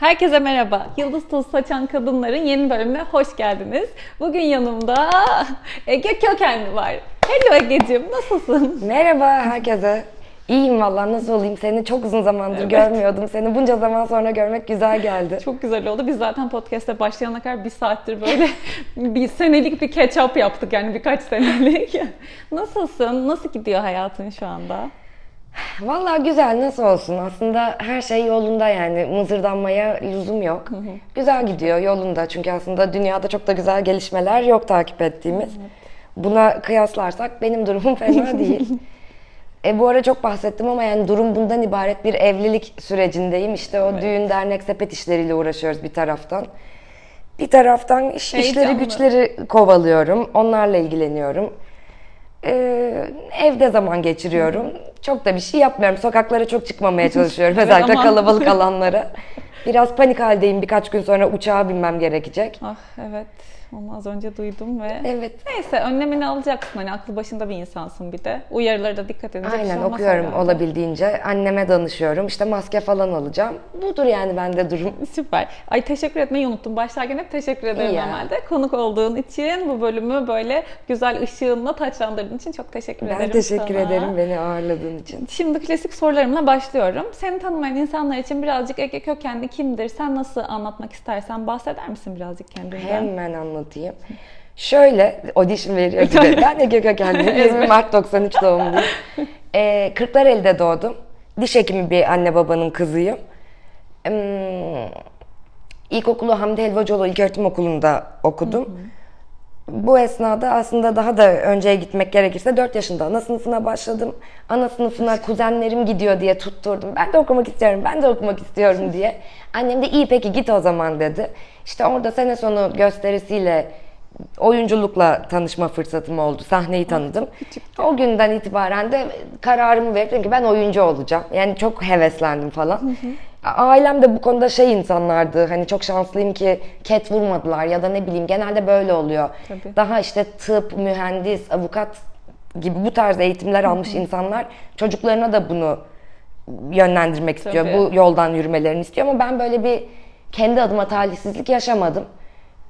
Herkese merhaba. Yıldız Tozu Saçan Kadınların yeni bölümüne hoş geldiniz. Bugün yanımda Ege Kökenli var. Hello Ege'ciğim, nasılsın? Merhaba herkese. İyiyim valla nasıl olayım seni çok uzun zamandır Evet. görmüyordum. Seni bunca zaman sonra görmek güzel geldi. Çok güzel oldu. Biz zaten podcast'e başlayana kadar bir saattir böyle bir senelik bir catch up yaptık yani birkaç senelik. Nasılsın? Nasıl gidiyor hayatın şu anda? Valla güzel nasıl olsun aslında her şey yolunda yani mızırdanmaya lüzum yok. Güzel gidiyor yolunda çünkü aslında dünyada çok da güzel gelişmeler yok takip ettiğimiz. Buna kıyaslarsak benim durumum fena değil. E, bu ara çok bahsettim ama yani durum bundan ibaret bir evlilik sürecindeyim. İşte o düğün dernek sepet işleriyle uğraşıyoruz bir taraftan. Bir taraftan iş, işleri Heyecanlı. güçleri kovalıyorum. Onlarla ilgileniyorum. Ee, evde zaman geçiriyorum. Çok da bir şey yapmıyorum. Sokaklara çok çıkmamaya çalışıyorum. Özellikle aman. kalabalık alanlara. Biraz panik haldeyim. Birkaç gün sonra uçağa binmem gerekecek. Ah evet. Onu az önce duydum ve Evet. Neyse önlemini alacaksın hani aklı başında bir insansın bir de. Uyarılara da dikkat edince şey Aynen olmaz okuyorum herhalde. olabildiğince. Anneme danışıyorum. İşte maske falan alacağım. Budur yani bende durum. Süper. Ay teşekkür etmeyi unuttum. Başlarken hep teşekkür ederim İyi ya. Konuk olduğun için bu bölümü böyle güzel ışığınla taçlandırdığın için çok teşekkür ederim Ben teşekkür sana. ederim beni ağırladığın için. Şimdi klasik sorularımla başlıyorum. Seni tanımayan insanlar için birazcık Ege kökenli kimdir? Sen nasıl anlatmak istersen bahseder misin birazcık kendinden? Hemen anlatayım. Şöyle audition veriyor gibi. Ben Ege Kökenliyim. 20 Mart 93 doğumluyum. Ee, Kırklareli'de doğdum. Diş hekimi bir anne babanın kızıyım. Hmm, İlkokulu Hamdi Helvacıoğlu İlköğretim Okulu'nda okudum. Bu esnada aslında daha da önceye gitmek gerekirse 4 yaşında ana sınıfına başladım. Ana sınıfına kuzenlerim gidiyor diye tutturdum. Ben de okumak istiyorum, ben de okumak istiyorum diye. Annem de iyi peki git o zaman dedi. İşte orada sene sonu gösterisiyle oyunculukla tanışma fırsatım oldu. Sahneyi tanıdım. O günden itibaren de kararımı verip dedim ki ben oyuncu olacağım. Yani çok heveslendim falan. Ailem de bu konuda şey insanlardı. Hani çok şanslıyım ki ket vurmadılar ya da ne bileyim genelde böyle oluyor. Tabii. Daha işte tıp, mühendis, avukat gibi bu tarz eğitimler almış insanlar çocuklarına da bunu yönlendirmek istiyor. Tabii. Bu yoldan yürümelerini istiyor ama ben böyle bir kendi adıma talihsizlik yaşamadım.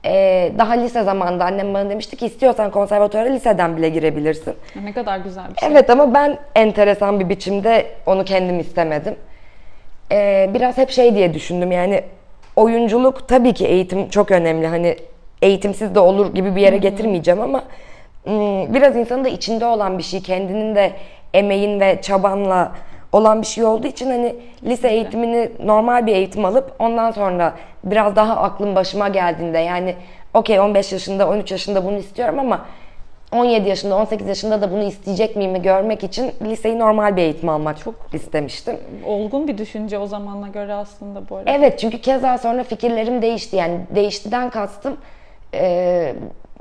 Ee, daha lise zamanında annem bana demişti ki istiyorsan konservatuvara liseden bile girebilirsin. Ne kadar güzel bir şey. Evet ama ben enteresan bir biçimde onu kendim istemedim. Ee, biraz hep şey diye düşündüm yani oyunculuk tabii ki eğitim çok önemli. Hani eğitimsiz de olur gibi bir yere getirmeyeceğim ama ım, biraz insanın da içinde olan bir şey, kendinin de emeğin ve çabanla olan bir şey olduğu için hani lise eğitimini normal bir eğitim alıp ondan sonra biraz daha aklım başıma geldiğinde yani okey 15 yaşında 13 yaşında bunu istiyorum ama 17 yaşında 18 yaşında da bunu isteyecek miyim görmek için liseyi normal bir eğitim almak çok istemiştim. Olgun bir düşünce o zamana göre aslında bu arada. Evet çünkü keza sonra fikirlerim değişti yani değiştiden kastım e,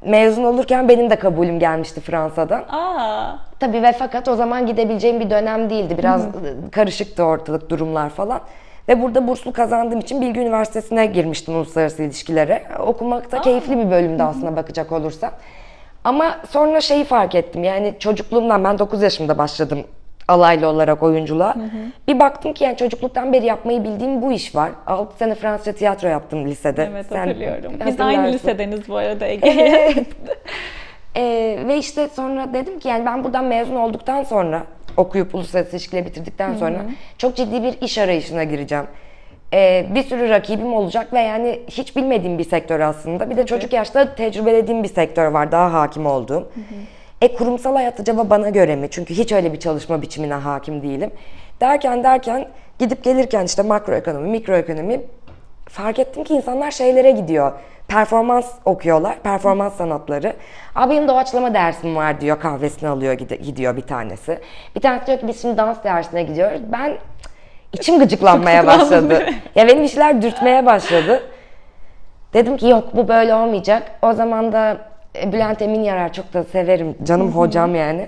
mezun olurken benim de kabulüm gelmişti Fransa'dan. Aa, Tabii ve fakat o zaman gidebileceğim bir dönem değildi. Biraz karışıktı ortalık durumlar falan. Ve burada burslu kazandığım için Bilgi Üniversitesi'ne girmiştim uluslararası ilişkilere. Okumak da keyifli bir bölümdü aslında bakacak olursak. Ama sonra şeyi fark ettim. Yani çocukluğumdan ben 9 yaşımda başladım alaylı olarak oyunculuğa. Bir baktım ki yani çocukluktan beri yapmayı bildiğim bu iş var. 6 sene Fransızca tiyatro yaptım lisede. evet Sen hatırlıyorum. Biz aynı lisedeniz bu arada Ege. Evet. Ee, ve işte sonra dedim ki yani ben buradan mezun olduktan sonra okuyup uluslararası ilişkileri bitirdikten sonra çok ciddi bir iş arayışına gireceğim. Ee, bir sürü rakibim olacak ve yani hiç bilmediğim bir sektör aslında. Bir de çocuk yaşta tecrübelediğim bir sektör var daha hakim olduğum. E kurumsal hayat acaba bana göre mi? Çünkü hiç öyle bir çalışma biçimine hakim değilim. Derken derken gidip gelirken işte makroekonomi, mikroekonomi fark ettim ki insanlar şeylere gidiyor. Performans okuyorlar, performans sanatları. Abi benim doğaçlama dersim var diyor, kahvesini alıyor gidiyor bir tanesi. Bir tanesi diyor ki biz şimdi dans dersine gidiyoruz. Ben içim gıcıklanmaya başladı. ya benim işler dürtmeye başladı. Dedim ki yok bu böyle olmayacak. O zaman da e, Bülent Emin Yarar çok da severim. Canım hocam yani.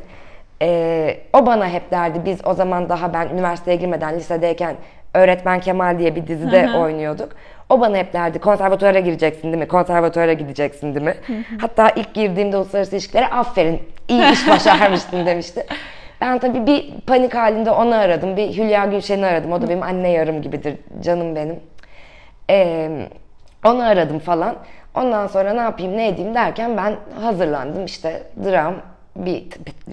Ee, o bana hep derdi. Biz o zaman daha ben üniversiteye girmeden lisedeyken Öğretmen Kemal diye bir dizide oynuyorduk. O bana hep derdi konservatuvara gireceksin değil mi? Konservatuvara gideceksin değil mi? Hatta ilk girdiğimde uluslararası ilişkilere aferin iyi iş başarmışsın demişti. Ben tabii bir panik halinde onu aradım. Bir Hülya Gülşen'i aradım. O da benim anne yarım gibidir. Canım benim. Ee, onu aradım falan. Ondan sonra ne yapayım ne edeyim derken ben hazırlandım işte dram, bir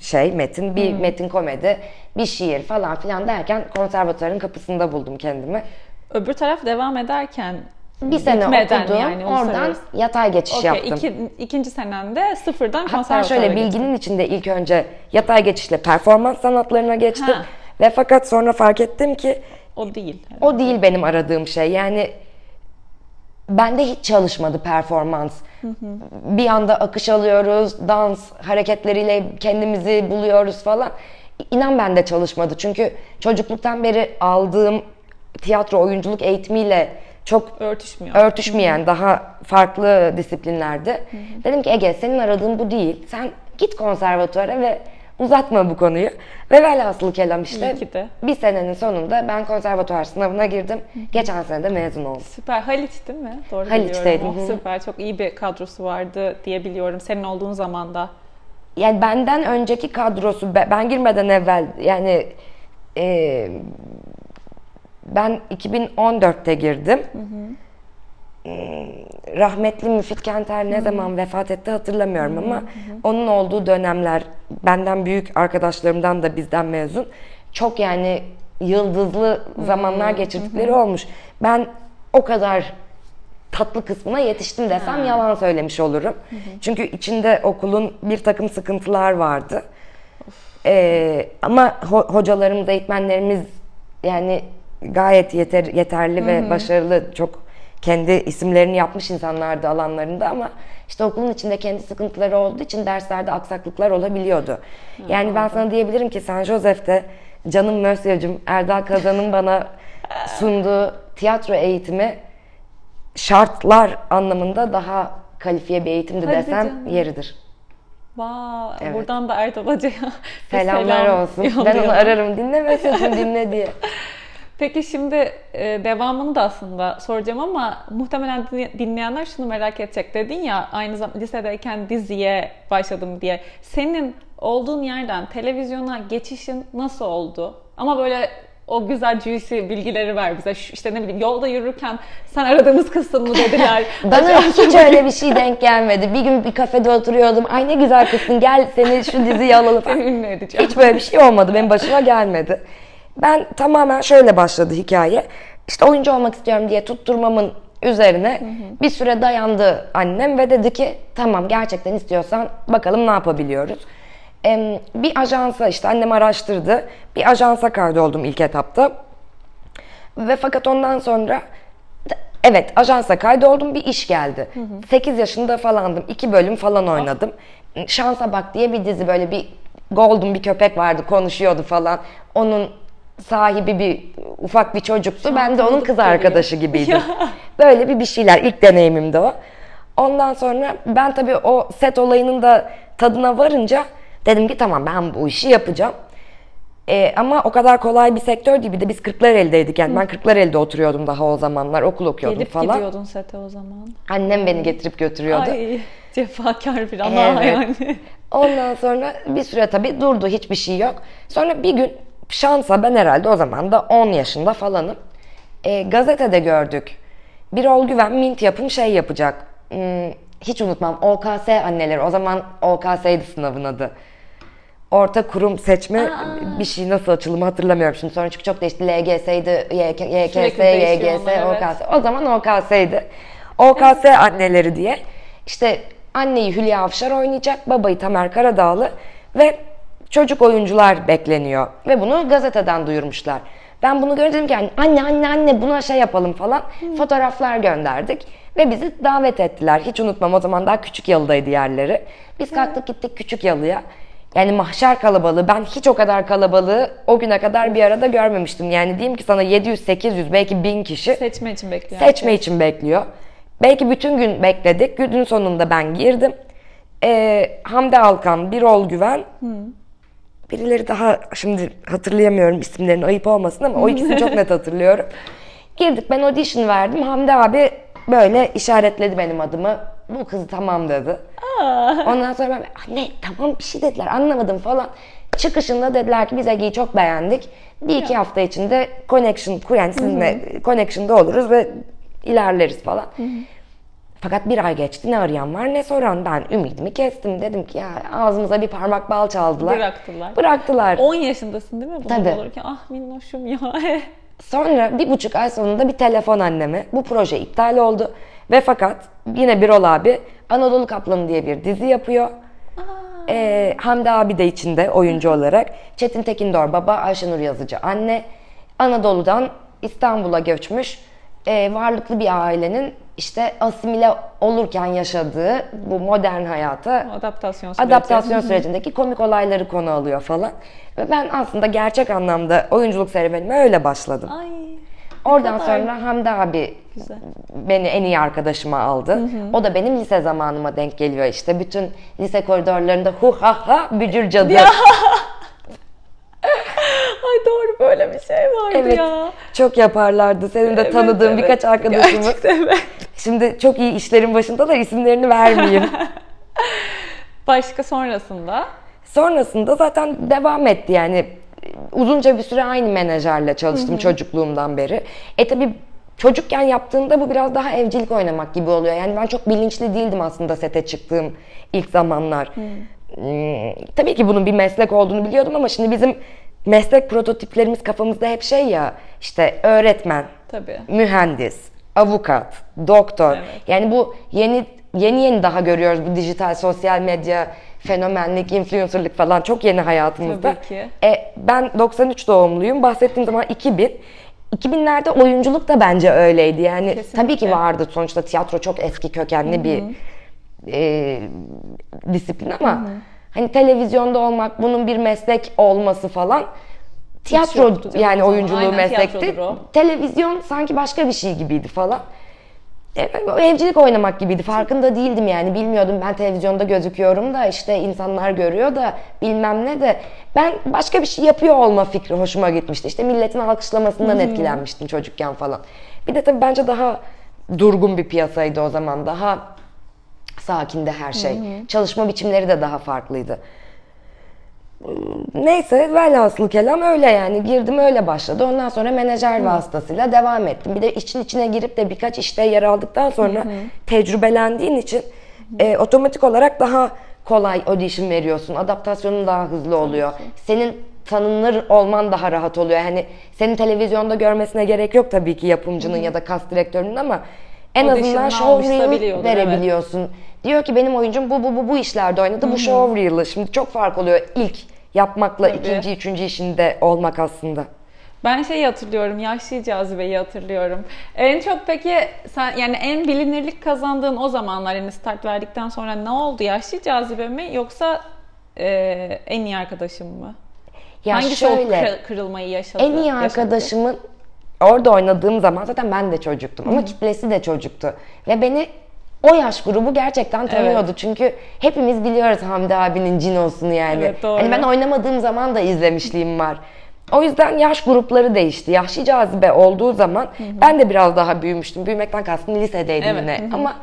şey metin, bir metin komedi, bir şiir falan filan derken konservatuarın kapısında buldum kendimi. Öbür taraf devam ederken Bir sene bitmeden okudum, yani oradan yatay geçiş Okey, yaptım. iki, ikinci senende sıfırdan Hatta konservatuara şöyle gittin. bilginin içinde ilk önce yatay geçişle performans sanatlarına geçtim. Ha. Ve fakat sonra fark ettim ki O değil. o değil benim aradığım şey. Yani bende hiç çalışmadı performans. Bir anda akış alıyoruz, dans hareketleriyle kendimizi buluyoruz falan. İnan bende çalışmadı. Çünkü çocukluktan beri aldığım tiyatro oyunculuk eğitimiyle çok Örtüşmüyor. örtüşmeyen daha farklı disiplinlerde. Dedim ki Ege senin aradığın bu değil. Sen git konservatuvara ve uzatma bu konuyu. Ve velhasıl kelam işte bir senenin sonunda ben konservatuvar sınavına girdim. Geçen sene de mezun oldum. Süper. Haliç değil mi? Doğru Haliç'teydim, hı. Süper. Çok iyi bir kadrosu vardı diye biliyorum. Senin olduğun zamanda. Yani benden önceki kadrosu be- ben girmeden evvel yani e, ben 2014'te girdim. Hmm, Rahmetli Müfit Kenter ne zaman vefat etti hatırlamıyorum ama onun olduğu dönemler benden büyük arkadaşlarımdan da bizden mezun. Çok yani yıldızlı zamanlar geçirdikleri olmuş. Ben o kadar tatlı kısmına yetiştim desem yalan söylemiş olurum. Çünkü içinde okulun bir takım sıkıntılar vardı. Ee, ama ho- hocalarımız, eğitmenlerimiz yani gayet yeter, yeterli ve başarılı çok kendi isimlerini yapmış insanlardı alanlarında ama işte okulun içinde kendi sıkıntıları olduğu için derslerde aksaklıklar olabiliyordu. Yani ben sana diyebilirim ki San Jose'de canım Mösyö'cüm Erdal Kazan'ın bana sunduğu tiyatro eğitimi şartlar anlamında daha kalifiye bir eğitimdi Hadi desem canım. yeridir. Vay, Evet. buradan da Erdal Hoca'ya Selamlar selam olsun. Ben yolluyorum. onu ararım dinle dinle diye. Peki şimdi e, devamını da aslında soracağım ama muhtemelen din- dinleyenler şunu merak edecek. Dedin ya aynı zamanda lisedeyken diziye başladım diye. Senin olduğun yerden televizyona geçişin nasıl oldu? Ama böyle o güzel juicy bilgileri ver bize. Şu, işte ne bileyim yolda yürürken sen aradığımız kızsın mı dediler. Bana hiç öyle bir şey denk gelmedi. Bir gün bir kafede oturuyordum. Ay ne güzel kızsın gel seni şu diziye alalım. Seni ünlü edeceğim. Hiç böyle bir şey olmadı. Benim başıma gelmedi. Ben tamamen şöyle başladı hikaye. İşte oyuncu olmak istiyorum diye tutturmamın üzerine bir süre dayandı annem ve dedi ki tamam gerçekten istiyorsan bakalım ne yapabiliyoruz. Em, Bir ajansa işte annem araştırdı. Bir ajansa kaydoldum ilk etapta. Ve fakat ondan sonra evet ajansa kaydoldum bir iş geldi. 8 yaşında falandım. 2 bölüm falan oynadım. Şansa Bak diye bir dizi böyle bir golden bir köpek vardı konuşuyordu falan. Onun sahibi bir ufak bir çocuktu. Ben de onun kız arkadaşı gibiydim. Böyle bir bir şeyler ilk deneyimimdi o. Ondan sonra ben tabii o set olayının da tadına varınca dedim ki tamam ben bu işi yapacağım. Ee, ama o kadar kolay bir sektör değil. Bir de biz Kırklareli'deydik. Yani ben Kırklareli'de oturuyordum daha o zamanlar. Okul okuyordum Gelip falan. gidiyordun sete o zaman. Annem beni getirip götürüyordu. Ay cefakar bir ana Evet. yani. Ondan sonra bir süre tabii durdu. Hiçbir şey yok. Sonra bir gün şansa ben herhalde o zaman da 10 yaşında falanım. Ee, gazetede gördük. Bir Güven Mint yapım şey yapacak. Hmm, hiç unutmam. OKS anneleri. O zaman OKS'ydi sınavın adı. Orta kurum seçme bir şey nasıl açılımı hatırlamıyorum şimdi. Sonra çünkü çok değişti. LGS'ydi, YK, YKS, YGS, onlar, evet. OKS. O zaman OKS'ydi. OKS anneleri diye. İşte anneyi Hülya Avşar oynayacak, babayı Tamer Karadağlı ve çocuk oyuncular bekleniyor. Ve bunu gazeteden duyurmuşlar. Ben bunu görünce dedim ki "Yani anne anne anne buna şey yapalım falan. Fotoğraflar gönderdik ve bizi davet ettiler. Hiç unutmam o zaman daha küçük yalıdaydı yerleri. Biz kalktık gittik küçük yalıya. Yani mahşer kalabalığı. Ben hiç o kadar kalabalığı o güne kadar bir arada görmemiştim. Yani diyeyim ki sana 700, 800 belki 1000 kişi Seçme için bekliyor. seçme için bekliyor. Belki bütün gün bekledik. Günün sonunda ben girdim. Ee, Hamdi Alkan, Birol Güven, birileri daha şimdi hatırlayamıyorum isimlerini ayıp olmasın ama o ikisini çok net hatırlıyorum. Girdik ben audition verdim. Hamdi abi böyle işaretledi benim adımı. Bu kız tamam dedi. Ondan sonra ben anne tamam bir şey dediler anlamadım falan. Çıkışında dediler ki biz Ege'yi çok beğendik. Bir iki hafta içinde connection, yani sizinle connection'da oluruz ve ilerleriz falan. Fakat bir ay geçti ne arayan var ne soran. Ben ümidimi kestim. Dedim ki ya ağzımıza bir parmak bal çaldılar. Bıraktılar. Bıraktılar. 10 yaşındasın değil mi bunu Tabii. olurken? Ah minnoşum ya. Sonra bir buçuk ay sonunda bir telefon anneme. Bu proje iptal oldu. Ve fakat yine Birol abi Anadolu Kaplanı diye bir dizi yapıyor. Ee, Hamdi abi de içinde oyuncu olarak. Çetin Tekindor baba, Ayşenur Yazıcı anne. Anadolu'dan İstanbul'a göçmüş e, varlıklı bir ailenin işte asimile olurken yaşadığı bu modern hayata Adaptasyon süreci. adaptasyon sürecindeki komik olayları konu alıyor falan. Ve ben aslında gerçek anlamda oyunculuk serüvenime öyle başladım. Ay. Oradan kadar sonra Hamdi abi Güzel. beni en iyi arkadaşıma aldı. O da benim lise zamanıma denk geliyor işte. Bütün lise koridorlarında hu ha ha bücür cadı. Ay doğru böyle bir şey vardı Evet. ya. Çok yaparlardı. Senin de Evet, tanıdığın evet. birkaç arkadaşımız. Gerçekten evet. Şimdi çok iyi işlerin başındalar. isimlerini vermeyeyim. Başka sonrasında Sonrasında zaten devam etti yani uzunca bir süre aynı menajerle çalıştım çocukluğumdan beri. E tabi çocukken yaptığında bu biraz daha evcilik oynamak gibi oluyor. Yani ben çok bilinçli değildim aslında sete çıktığım ilk zamanlar. Hmm, tabii ki bunun bir meslek olduğunu biliyordum ama şimdi bizim meslek prototiplerimiz kafamızda hep şey ya işte öğretmen, tabii. mühendis, avukat, doktor. Evet. Yani bu yeni yeni yeni daha görüyoruz bu dijital sosyal medya fenomenlik, influencerlık falan çok yeni hayatımızda. Tabii ki. E, ben 93 doğumluyum. Bahsettiğim zaman 2000. 2000'lerde oyunculuk da bence öyleydi. Yani Kesinlikle. tabii ki vardı sonuçta tiyatro çok eski kökenli bir e, disiplin ama hani televizyonda olmak, bunun bir meslek olması falan tiyatro yoktu yani oyunculuğu Aynen, meslekti. Televizyon sanki başka bir şey gibiydi falan. E, Evcilik oynamak gibiydi. Farkında değildim yani. Bilmiyordum ben televizyonda gözüküyorum da işte insanlar görüyor da bilmem ne de. Ben başka bir şey yapıyor olma fikri hoşuma gitmişti. İşte milletin alkışlamasından etkilenmiştim çocukken falan. Bir de tabii bence daha durgun bir piyasaydı o zaman. Daha sakindi her şey. Çalışma biçimleri de daha farklıydı. Neyse velhasıl kelam öyle yani girdim öyle başladı. Ondan sonra menajer vasıtasıyla devam ettim. Bir de için içine girip de birkaç işte yer aldıktan sonra tecrübelendiğin için e, otomatik olarak daha kolay audition veriyorsun. Adaptasyonun daha hızlı oluyor. Senin tanınır olman daha rahat oluyor. Hani senin televizyonda görmesine gerek yok tabii ki yapımcının ya da kas direktörünün ama en azından Audition'ını show almışsa reel biliyordur, evet. verebiliyorsun. Diyor ki benim oyuncum bu bu bu bu işlerde oynadı. Bu show reel'ı. Şimdi çok fark oluyor ilk yapmakla Tabii. ikinci, üçüncü işinde olmak aslında. Ben şeyi hatırlıyorum, yaşlı cazibeyi hatırlıyorum. En çok peki sen yani en bilinirlik kazandığın o zamanlar yani start verdikten sonra ne oldu? Yaşlı cazibe mi yoksa e, en iyi arkadaşım mı? Ya Hangisi o şöyle, kır- kırılmayı yaşadı? en iyi yaşadı? Orada oynadığım zaman zaten ben de çocuktum ama kitlesi de çocuktu. Ve beni o yaş grubu gerçekten tanıyordu. Çünkü hepimiz biliyoruz Hamdi abinin cinosunu yani. Evet, doğru. Hani ben oynamadığım zaman da izlemişliğim var. O yüzden yaş grupları değişti. Yaşlı cazibe olduğu zaman ben de biraz daha büyümüştüm. Büyümekten kastım lisedeydim Evet, yine. hı hı. Ama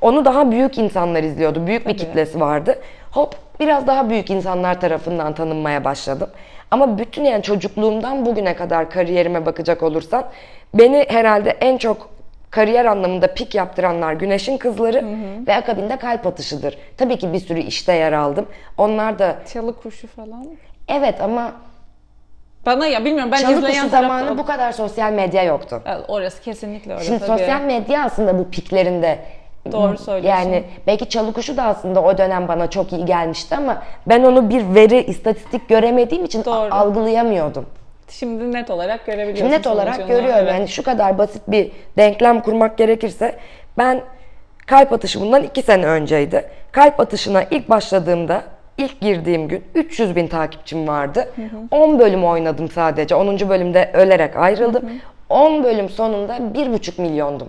onu daha büyük insanlar izliyordu. Büyük bir Tabii. kitlesi vardı. Hop biraz daha büyük insanlar tarafından tanınmaya başladım. Ama bütün yani çocukluğumdan bugüne kadar kariyerime bakacak olursan beni herhalde en çok kariyer anlamında pik yaptıranlar Güneş'in Kızları ve akabinde Kalp Atışı'dır. Tabii ki bir sürü işte yer aldım. Onlar da Çalı kuşu falan. evet ama Bana ya bilmiyorum ben Çalı izleyen zamanı bu kadar sosyal medya yoktu. Evet, Orası kesinlikle öyle Şimdi tabii. sosyal medya aslında bu piklerinde Doğru söylüyorsun. Yani belki çalı kuşu da aslında o dönem bana çok iyi gelmişti ama ben onu bir veri, istatistik göremediğim için Doğru. algılayamıyordum. Şimdi net olarak görebiliyorsun. Şimdi net olarak görüyorum. Evet. Yani şu kadar basit bir denklem kurmak gerekirse ben kalp atışı bundan iki sene önceydi. Kalp atışına ilk başladığımda ilk girdiğim gün 300 bin takipçim vardı. 10 bölüm oynadım sadece. 10. bölümde ölerek ayrıldım. 10 bölüm sonunda 1,5 milyondum.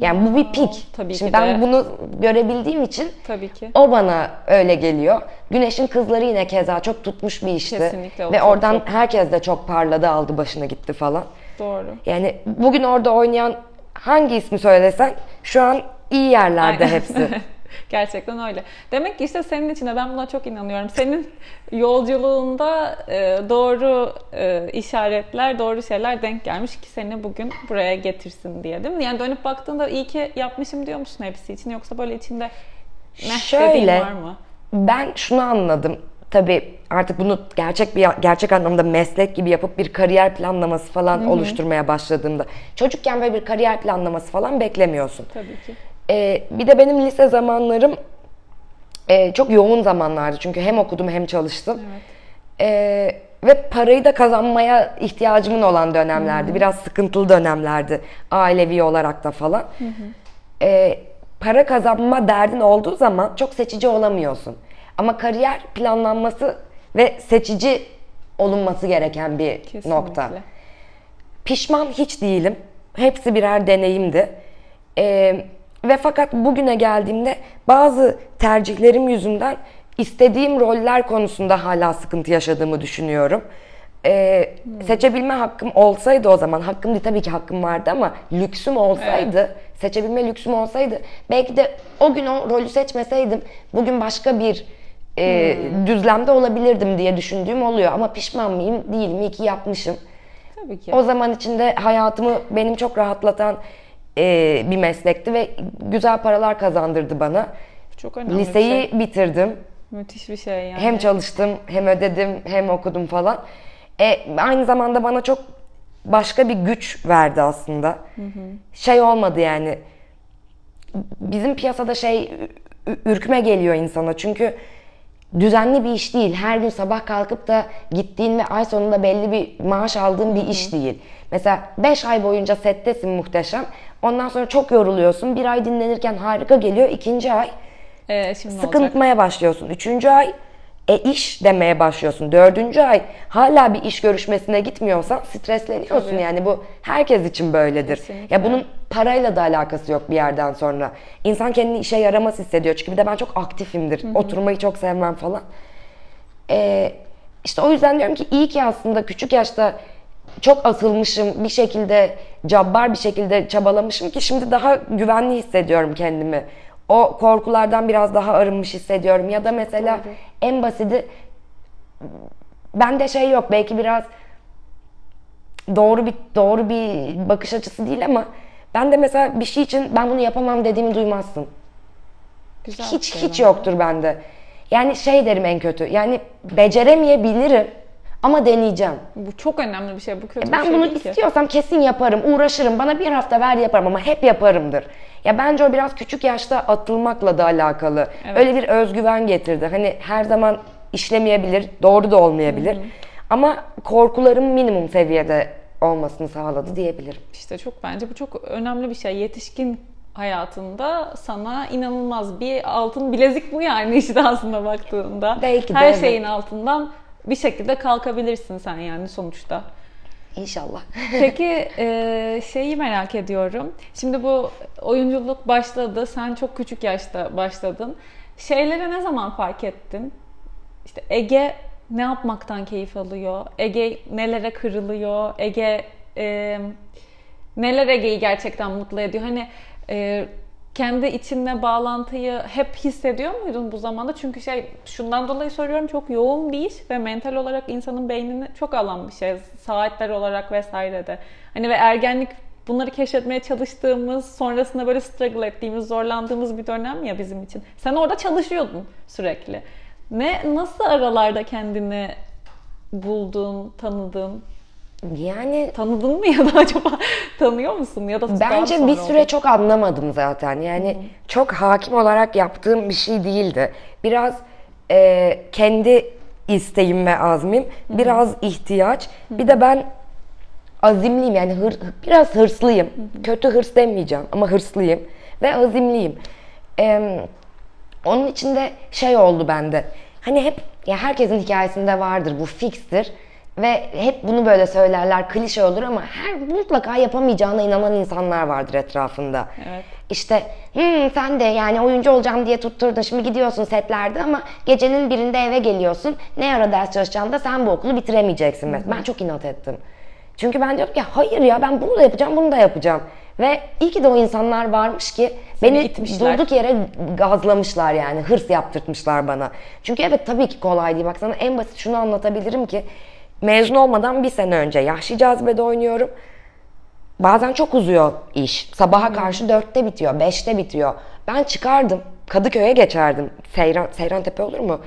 Yani bu bir pik. tabii Şimdi ki ben de. bunu görebildiğim için Tabii ki. o bana öyle geliyor. Güneş'in kızları yine keza çok tutmuş bir işti. Kesinlikle, Ve çok, oradan çok. herkes de çok parladı, aldı başına gitti falan. Doğru. Yani bugün orada oynayan hangi ismi söylesen şu an iyi yerlerde Aynen. hepsi. Gerçekten öyle. Demek ki işte senin için de ben buna çok inanıyorum. Senin yolculuğunda e, doğru e, işaretler, doğru şeyler denk gelmiş ki seni bugün buraya getirsin diye değil mi? Yani dönüp baktığında iyi ki yapmışım diyor musun hepsi için yoksa böyle içinde ne Şöyle, var mı? Ben şunu anladım. Tabii artık bunu gerçek bir gerçek anlamda meslek gibi yapıp bir kariyer planlaması falan Hı-hı. oluşturmaya başladığımda. Çocukken böyle bir kariyer planlaması falan beklemiyorsun. Tabii ki. Ee, bir de benim lise zamanlarım e, çok yoğun zamanlardı. Çünkü hem okudum hem çalıştım. Evet. Ee, ve parayı da kazanmaya ihtiyacımın olan dönemlerdi. Hı-hı. Biraz sıkıntılı dönemlerdi. Ailevi olarak da falan. Ee, para kazanma derdin olduğu zaman çok seçici olamıyorsun. Ama kariyer planlanması ve seçici olunması gereken bir Kesinlikle. nokta. Pişman hiç değilim. Hepsi birer deneyimdi. Ee, ve fakat bugüne geldiğimde bazı tercihlerim yüzünden istediğim roller konusunda hala sıkıntı yaşadığımı düşünüyorum. Ee, hmm. Seçebilme hakkım olsaydı o zaman, hakkım değil tabii ki hakkım vardı ama lüksüm olsaydı, evet. seçebilme lüksüm olsaydı belki de o gün o rolü seçmeseydim bugün başka bir e, hmm. düzlemde olabilirdim diye düşündüğüm oluyor. Ama pişman mıyım? Değilim. İyi ki yapmışım. Tabii ki. O zaman içinde hayatımı benim çok rahatlatan e, bir meslekti ve güzel paralar kazandırdı bana. Çok önemli Liseyi bir şey. bitirdim. Müthiş bir şey yani. Hem çalıştım, hem ödedim, hem okudum falan. E, aynı zamanda bana çok başka bir güç verdi aslında. Hı hı. Şey olmadı yani. Bizim piyasada şey ürkme geliyor insana. Çünkü düzenli bir iş değil. Her gün sabah kalkıp da gittiğin ve ay sonunda belli bir maaş aldığın bir iş değil. Mesela 5 ay boyunca settesin muhteşem. Ondan sonra çok yoruluyorsun. Bir ay dinlenirken harika geliyor. İkinci ay ee, şimdi sıkıntmaya başlıyorsun. Üçüncü ay e iş demeye başlıyorsun. Dördüncü ay hala bir iş görüşmesine gitmiyorsan stresleniyorsun Tabii. yani bu herkes için böyledir. Kesinlikle. Ya bunun parayla da alakası yok bir yerden sonra. İnsan kendini işe yaramaz hissediyor çünkü bir de ben çok aktifimdir. Hı-hı. Oturmayı çok sevmem falan. Ee, işte o yüzden diyorum ki iyi ki aslında küçük yaşta çok atılmışım bir şekilde cabbar bir şekilde çabalamışım ki şimdi daha güvenli hissediyorum kendimi o korkulardan biraz daha arınmış hissediyorum. Ya da mesela Doğru. en basiti bende şey yok belki biraz doğru bir doğru bir bakış açısı değil ama ben de mesela bir şey için ben bunu yapamam dediğimi duymazsın. Güzel hiç hiç bence. yoktur bende. Yani şey derim en kötü. Yani beceremeyebilirim ama deneyeceğim. Bu çok önemli bir şey. Bu kötü ben bir şey bunu istiyorsam ki. kesin yaparım, uğraşırım. Bana bir hafta ver yaparım ama hep yaparımdır. Ya bence o biraz küçük yaşta atılmakla da alakalı. Evet. Öyle bir özgüven getirdi. Hani her zaman işlemeyebilir, doğru da olmayabilir. Hı hı. Ama korkularım minimum seviyede olmasını sağladı diyebilirim. İşte çok bence bu çok önemli bir şey. Yetişkin hayatında sana inanılmaz bir altın bilezik bu yani işte aslında baktığında. Belki de Her evet. şeyin altından bir şekilde kalkabilirsin sen yani sonuçta. İnşallah. Peki e, şeyi merak ediyorum. Şimdi bu oyunculuk başladı. Sen çok küçük yaşta başladın. Şeylere ne zaman fark ettin? İşte Ege ne yapmaktan keyif alıyor? Ege nelere kırılıyor? Ege e, neler Ege'yi gerçekten mutlu ediyor? Hani e, kendi içinde bağlantıyı hep hissediyor muydun bu zamanda? Çünkü şey şundan dolayı soruyorum çok yoğun bir iş ve mental olarak insanın beynini çok alan bir şey. Saatler olarak vesaire de. Hani ve ergenlik bunları keşfetmeye çalıştığımız, sonrasında böyle struggle ettiğimiz, zorlandığımız bir dönem ya bizim için. Sen orada çalışıyordun sürekli. Ne nasıl aralarda kendini buldun, tanıdın? Yani tanıdın mı ya da acaba tanıyor musun ya da bence bir süre oldu? çok anlamadım zaten. Yani Hı-hı. çok hakim olarak yaptığım bir şey değildi. Biraz e, kendi isteğim ve azmim, Hı-hı. biraz ihtiyaç. Hı-hı. Bir de ben azimliyim yani hır, biraz hırslıyım. Hı-hı. Kötü hırs demeyeceğim ama hırslıyım ve azimliyim. Ee, onun içinde şey oldu bende. Hani hep ya herkesin hikayesinde vardır bu fikstir ve hep bunu böyle söylerler, klişe olur ama her mutlaka yapamayacağına inanan insanlar vardır etrafında. Evet. İşte hmm, sen de yani oyuncu olacağım diye tutturdun şimdi gidiyorsun setlerde ama gecenin birinde eve geliyorsun. Ne ara ders çalışacaksın da sen bu okulu bitiremeyeceksin. Hı hı. Ben çok inat ettim. Çünkü ben diyorum ki hayır ya ben bunu da yapacağım, bunu da yapacağım. Ve iyi ki de o insanlar varmış ki beni itmişler. durduk yere gazlamışlar yani. Hırs yaptırtmışlar bana. Çünkü evet tabii ki kolay değil. Bak sana en basit şunu anlatabilirim ki mezun olmadan bir sene önce Yahşi Cazibe'de oynuyorum. Bazen çok uzuyor iş. Sabaha karşı dörtte bitiyor, beşte bitiyor. Ben çıkardım. Kadıköy'e geçerdim. Seyran, Seyran Tepe olur mu?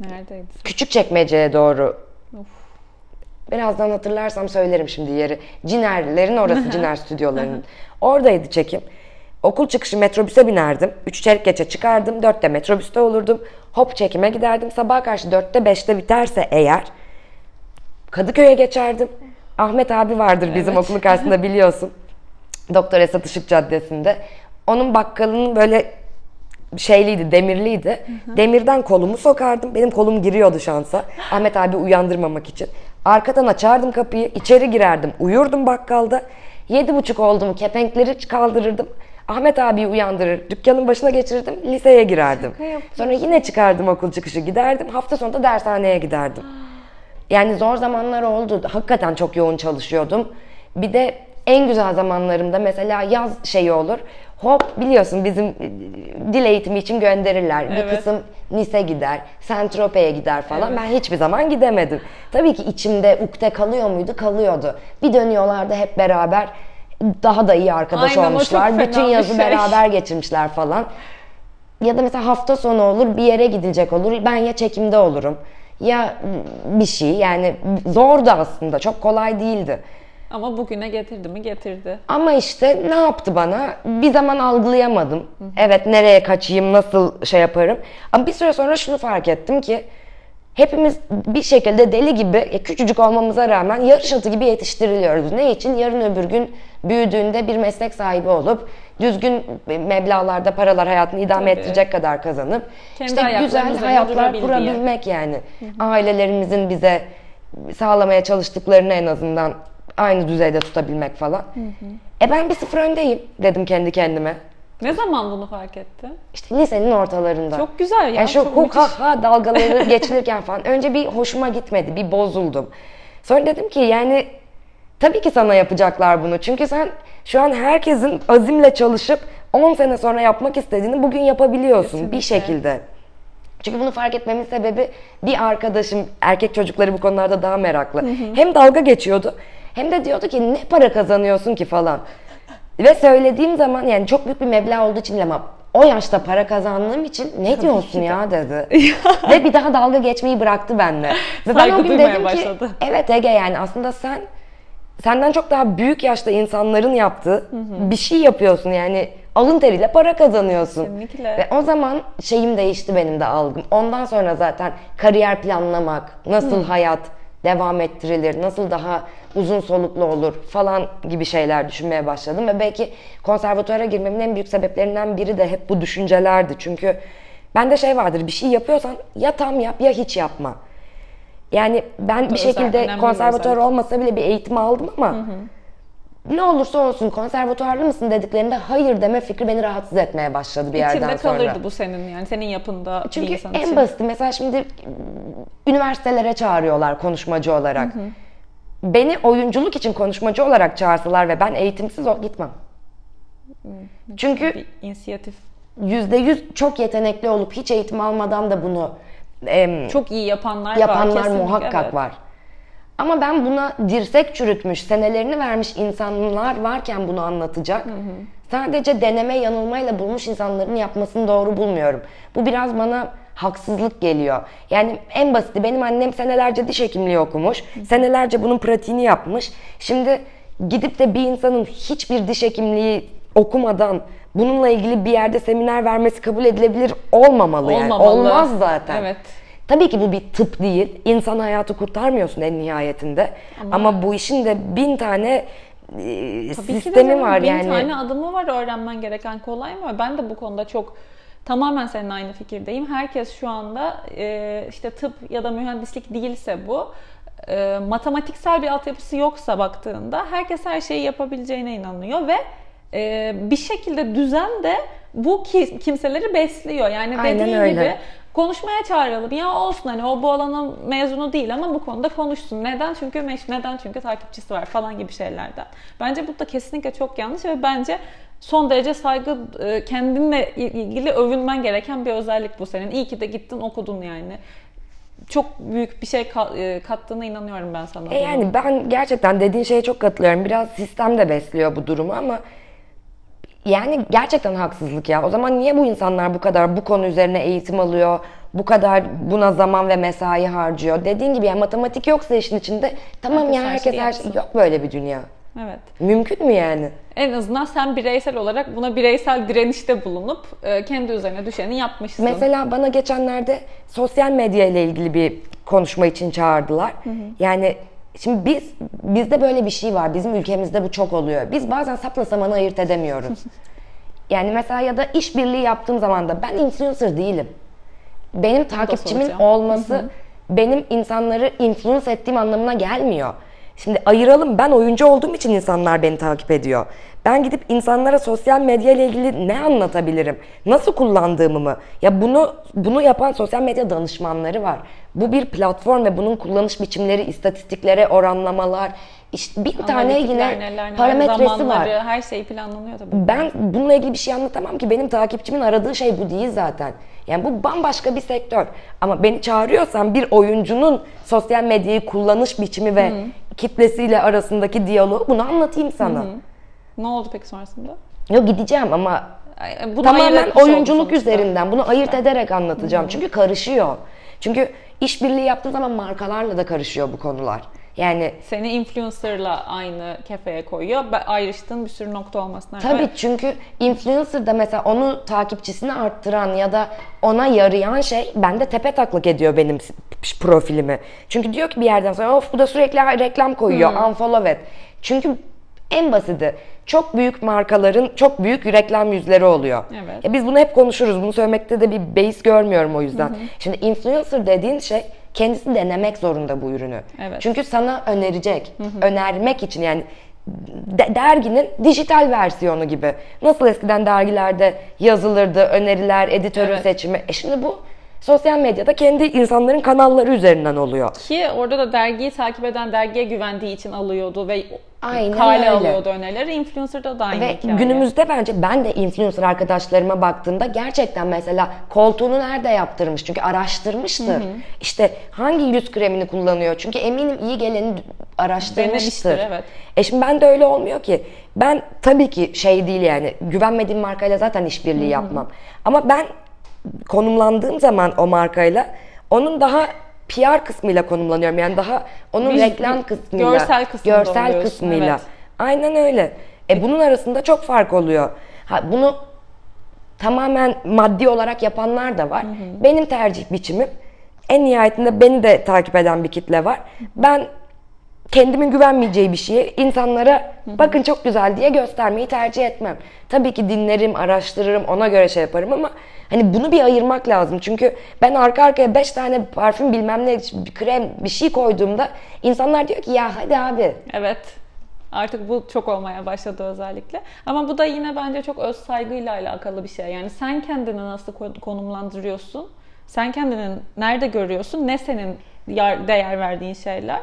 Neredeydi? Küçük çekmeceye doğru. Of. Birazdan hatırlarsam söylerim şimdi yeri. Cinerlerin orası, Ciner stüdyolarının. Oradaydı çekim. Okul çıkışı metrobüse binerdim. Üç çeyrek geçe çıkardım. Dörtte metrobüste olurdum. Hop çekime giderdim. Sabaha karşı dörtte beşte biterse eğer Kadıköy'e geçerdim. Ahmet abi vardır bizim Evet. okulun karşısında biliyorsun. Doktor Esat Işık Caddesi'nde. Onun bakkalının böyle şeyliydi, demirliydi. Demirden kolumu sokardım. Benim kolum giriyordu şansa. Ahmet abi uyandırmamak için. Arkadan açardım kapıyı, içeri girerdim. Uyurdum bakkalda. Yedi buçuk oldum, kepenkleri kaldırırdım. Ahmet abiyi uyandırır, dükkanın başına geçirirdim, liseye girerdim. Sonra yine çıkardım okul çıkışı giderdim. Hafta sonu da dershaneye giderdim. Yani zor zamanlar oldu. Hakikaten çok yoğun çalışıyordum. Bir de en güzel zamanlarımda mesela yaz şeyi olur. Hop biliyorsun bizim e, dil eğitimi için gönderirler. Bir Evet. kısım Nice gider, Saint-Tropez'e gider falan. Ben hiçbir zaman gidemedim. Tabii ki içimde ukde kalıyor muydu? Kalıyordu. Bir dönüyorlardı hep beraber daha da iyi arkadaş Aynen, olmuşlar. Bütün bir yazı şey. beraber geçirmişler falan. Ya da mesela hafta sonu olur bir yere gidilecek olur. Ben ya çekimde olurum ya bir şey yani zordu aslında çok kolay değildi. Ama bugüne getirdi mi? Getirdi. Ama işte ne yaptı bana? Bir zaman algılayamadım. Evet nereye kaçayım, nasıl şey yaparım. Ama bir süre sonra şunu fark ettim ki hepimiz bir şekilde deli gibi küçücük olmamıza rağmen yarış atı gibi yetiştiriliyoruz. Ne için? Yarın öbür gün büyüdüğünde bir meslek sahibi olup düzgün meblağlarda paralar hayatını idame Tabii. ettirecek kadar kazanıp Kendi işte güzel hayatlar kurabilmek yani. Ailelerimizin bize sağlamaya çalıştıklarını en azından aynı düzeyde tutabilmek falan. E ben bir sıfır öndeyim dedim kendi kendime. Ne zaman bunu fark etti? İşte lisenin ortalarında. Çok güzel ya. Yani şu çok ha ha dalgaları geçilirken falan önce bir hoşuma gitmedi, bir bozuldum. Sonra dedim ki yani tabii ki sana yapacaklar bunu. Çünkü sen şu an herkesin azimle çalışıp 10 sene sonra yapmak istediğini bugün yapabiliyorsun bir Kesinlikle. şekilde. Çünkü bunu fark etmemin sebebi bir arkadaşım, erkek çocukları bu konularda daha meraklı. Hem dalga geçiyordu hem de diyordu ki ne para kazanıyorsun ki falan. Ve söylediğim zaman yani çok büyük bir meblağ olduğu için ama o yaşta para kazandığım için ne diyorsun ya dedi. Ve bir daha dalga geçmeyi bıraktı bende. Ve ben Saygı o gün dedim başladı. ki evet Ege yani aslında sen senden çok daha büyük yaşta insanların yaptığı bir şey yapıyorsun yani alın teriyle para kazanıyorsun. Kesinlikle. Ve o zaman şeyim değişti benim de algım. Ondan sonra zaten kariyer planlamak, nasıl hayat devam ettirilir, nasıl daha uzun soluklu olur falan gibi şeyler düşünmeye başladım. Ve belki konservatuara girmemin en büyük sebeplerinden biri de hep bu düşüncelerdi. Çünkü bende şey vardır, bir şey yapıyorsan ya tam yap ya hiç yapma. Yani ben bir şekilde konservatuar olmasa bile bir eğitim aldım ama ne olursa olsun konservatuarlı mısın dediklerinde hayır deme fikri beni rahatsız etmeye başladı bir yerden İçinde sonra. kalırdı bu senin yani senin yapında bir Çünkü insan en için. basiti mesela şimdi üniversitelere çağırıyorlar konuşmacı olarak. Beni oyunculuk için konuşmacı olarak çağırsalar ve ben eğitimsiz ol gitmem. Çünkü bir inisiyatif. yüzde yüz çok yetenekli olup hiç eğitim almadan da bunu em, Çok iyi yapanlar, var. yapanlar kesinlikle, muhakkak evet. var. Ama ben buna dirsek çürütmüş, senelerini vermiş insanlar varken bunu anlatacak. Sadece deneme yanılmayla bulmuş insanların yapmasını doğru bulmuyorum. Bu biraz bana haksızlık geliyor. Yani en basiti benim annem senelerce diş hekimliği okumuş. Senelerce bunun pratiğini yapmış. Şimdi gidip de bir insanın hiçbir diş hekimliği okumadan bununla ilgili bir yerde seminer vermesi kabul edilebilir olmamalı yani. Olmamalı. Olmaz zaten. Evet. Tabii ki bu bir tıp değil. İnsan hayatı kurtarmıyorsun en nihayetinde. Ama, bu işin de bin tane e, Tabii ki de sistemi var bin yani. tane adımı var öğrenmen gereken kolay mı? Ben de bu konuda çok tamamen seninle aynı fikirdeyim. Herkes şu anda e, işte tıp ya da mühendislik değilse bu e, matematiksel bir altyapısı yoksa baktığında herkes her şeyi yapabileceğine inanıyor ve e, bir şekilde düzen de bu ki, kimseleri besliyor. Yani Aynen dediğin öyle. gibi konuşmaya çağıralım. Ya olsun hani o bu alanın mezunu değil ama bu konuda konuşsun. Neden? Çünkü meş neden? Çünkü takipçisi var falan gibi şeylerden. Bence bu da kesinlikle çok yanlış ve bence son derece saygı e, kendinle ilgili övünmen gereken bir özellik bu senin. İyi ki de gittin okudun yani. Çok büyük bir şey e, kattığına inanıyorum ben sana. E yani ben gerçekten dediğin şeye çok katılıyorum. Biraz sistem de besliyor bu durumu ama yani gerçekten haksızlık ya. O zaman niye bu insanlar bu kadar bu konu üzerine eğitim alıyor? Bu kadar buna zaman ve mesai harcıyor. Dediğin gibi yani matematik yoksa işin içinde tamam herkes ya herkes her şey yok böyle bir dünya. Evet. Mümkün mü yani? En azından sen bireysel olarak buna bireysel direnişte bulunup e, kendi üzerine düşeni yapmışsın. Mesela bana geçenlerde sosyal medya ile ilgili bir konuşma için çağırdılar. Hı hı. Yani Şimdi biz bizde böyle bir şey var. Bizim ülkemizde bu çok oluyor. Biz bazen sapla samanı ayırt edemiyoruz. yani mesela ya da işbirliği yaptığım zaman da ben influencer değilim. Benim takipçimin olması benim insanları influence ettiğim anlamına gelmiyor. Şimdi ayıralım. Ben oyuncu olduğum için insanlar beni takip ediyor. Ben gidip insanlara sosyal medya ile ilgili ne anlatabilirim? Nasıl kullandığımı mı? Ya bunu bunu yapan sosyal medya danışmanları var. Bu bir platform ve bunun kullanış biçimleri, istatistiklere oranlamalar, işte bir tane yine neler, parametresi var. Her şey planlanıyor tabii. Ben bununla ilgili bir şey anlatamam ki benim takipçimin aradığı şey bu değil zaten. Yani bu bambaşka bir sektör. Ama beni çağırıyorsan bir oyuncunun sosyal medyayı kullanış biçimi ve Hı. Kitlesiyle arasındaki diyaloğu bunu anlatayım sana. Hı. Ne oldu peki sonrasında? Yok gideceğim ama bunu tamamen oyunculuk üzerinden bunu ayırt ederek anlatacağım. Hı. Çünkü karışıyor. Çünkü işbirliği yaptığın zaman markalarla da karışıyor bu konular. Yani seni influencer'la aynı kefeye koyuyor. Ayrıştığın bir sürü nokta olmasına Tabii çünkü influencer da mesela onu takipçisini arttıran ya da ona yarayan şey bende tepe taklak ediyor benim profilimi. Çünkü diyor ki bir yerden sonra of bu da sürekli reklam koyuyor. Hmm. Unfollow et. Çünkü en basiti çok büyük markaların çok büyük reklam yüzleri oluyor. Evet. Ya biz bunu hep konuşuruz. Bunu söylemekte de bir base görmüyorum o yüzden. Hı hı. Şimdi influencer dediğin şey kendisi denemek zorunda bu ürünü. Evet. Çünkü sana önerecek. Hı hı. Önermek için yani de, derginin dijital versiyonu gibi. Nasıl eskiden dergilerde yazılırdı, öneriler, editörün evet. seçimi. E şimdi bu sosyal medyada kendi insanların kanalları üzerinden oluyor. Ki orada da dergiyi takip eden dergiye güvendiği için alıyordu ve Aynen kale öyle. alıyordu önerileri. Influencer'da da aynı Ve hikaye. günümüzde bence ben de influencer arkadaşlarıma baktığımda gerçekten mesela koltuğunu nerede yaptırmış? Çünkü araştırmıştır. Hı hı. İşte hangi yüz kremini kullanıyor? Çünkü eminim iyi geleni araştırmıştır. evet. E şimdi ben de öyle olmuyor ki. Ben tabii ki şey değil yani güvenmediğim markayla zaten işbirliği yapmam. Ama ben konumlandığım zaman o markayla onun daha PR kısmıyla konumlanıyorum. Yani daha onun bir, reklam kısmıyla, görsel, görsel kısmıyla. Evet. Aynen öyle. E bunun arasında çok fark oluyor. Ha bunu tamamen maddi olarak yapanlar da var. Hı hı. Benim tercih biçimim en nihayetinde beni de takip eden bir kitle var. Ben kendimin güvenmeyeceği bir şeyi insanlara bakın çok güzel diye göstermeyi tercih etmem. Tabii ki dinlerim, araştırırım, ona göre şey yaparım ama hani bunu bir ayırmak lazım. Çünkü ben arka arkaya 5 tane parfüm bilmem ne krem bir şey koyduğumda insanlar diyor ki ya hadi abi. Evet. Artık bu çok olmaya başladı özellikle. Ama bu da yine bence çok öz saygıyla alakalı bir şey. Yani sen kendini nasıl konumlandırıyorsun? Sen kendini nerede görüyorsun? Ne senin değer verdiğin şeyler?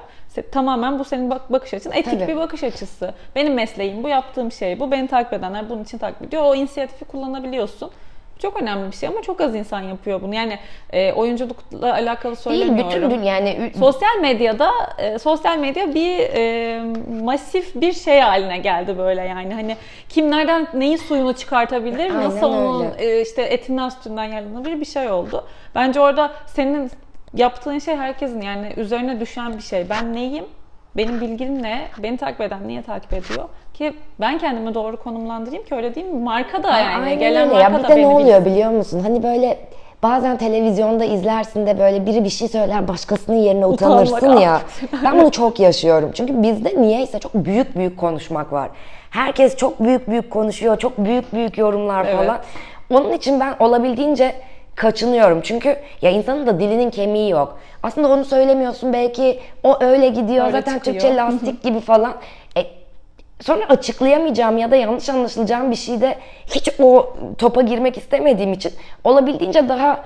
Tamamen bu senin bak bakış açın. Etik Tabii. bir bakış açısı. Benim mesleğim bu, yaptığım şey bu. Beni takip edenler bunun için takip ediyor. O inisiyatifi kullanabiliyorsun. Çok önemli bir şey ama çok az insan yapıyor bunu. Yani e, oyunculukla alakalı söylemiyorum. Değil, bütün dünya yani sosyal medyada e, sosyal medya bir e, masif bir şey haline geldi böyle yani. Hani kim nereden neyin suyunu çıkartabilir? Aynen nasıl onun e, işte etinden sütünden yararlanabilir bir şey oldu. Bence orada senin yaptığın şey herkesin yani üzerine düşen bir şey. Ben neyim? Benim bilgim ne? Beni takip eden niye takip ediyor? Ki ben kendimi doğru konumlandırayım ki öyle değil mi? Marka da yani. Aynen Gelen öyle. marka ya, da bir de ne oluyor bilsin. biliyor musun? Hani böyle bazen televizyonda izlersin de böyle biri bir şey söyler başkasının yerine utanırsın Utanmak ya. ben bunu çok yaşıyorum. Çünkü bizde niyeyse çok büyük büyük konuşmak var. Herkes çok büyük büyük konuşuyor. Çok büyük büyük yorumlar evet. falan. Onun için ben olabildiğince kaçınıyorum. Çünkü ya insanın da dilinin kemiği yok. Aslında onu söylemiyorsun belki o öyle gidiyor öyle zaten çıkıyor. Türkçe lastik gibi falan. E, sonra açıklayamayacağım ya da yanlış anlaşılacağım bir şeyde hiç o topa girmek istemediğim için olabildiğince daha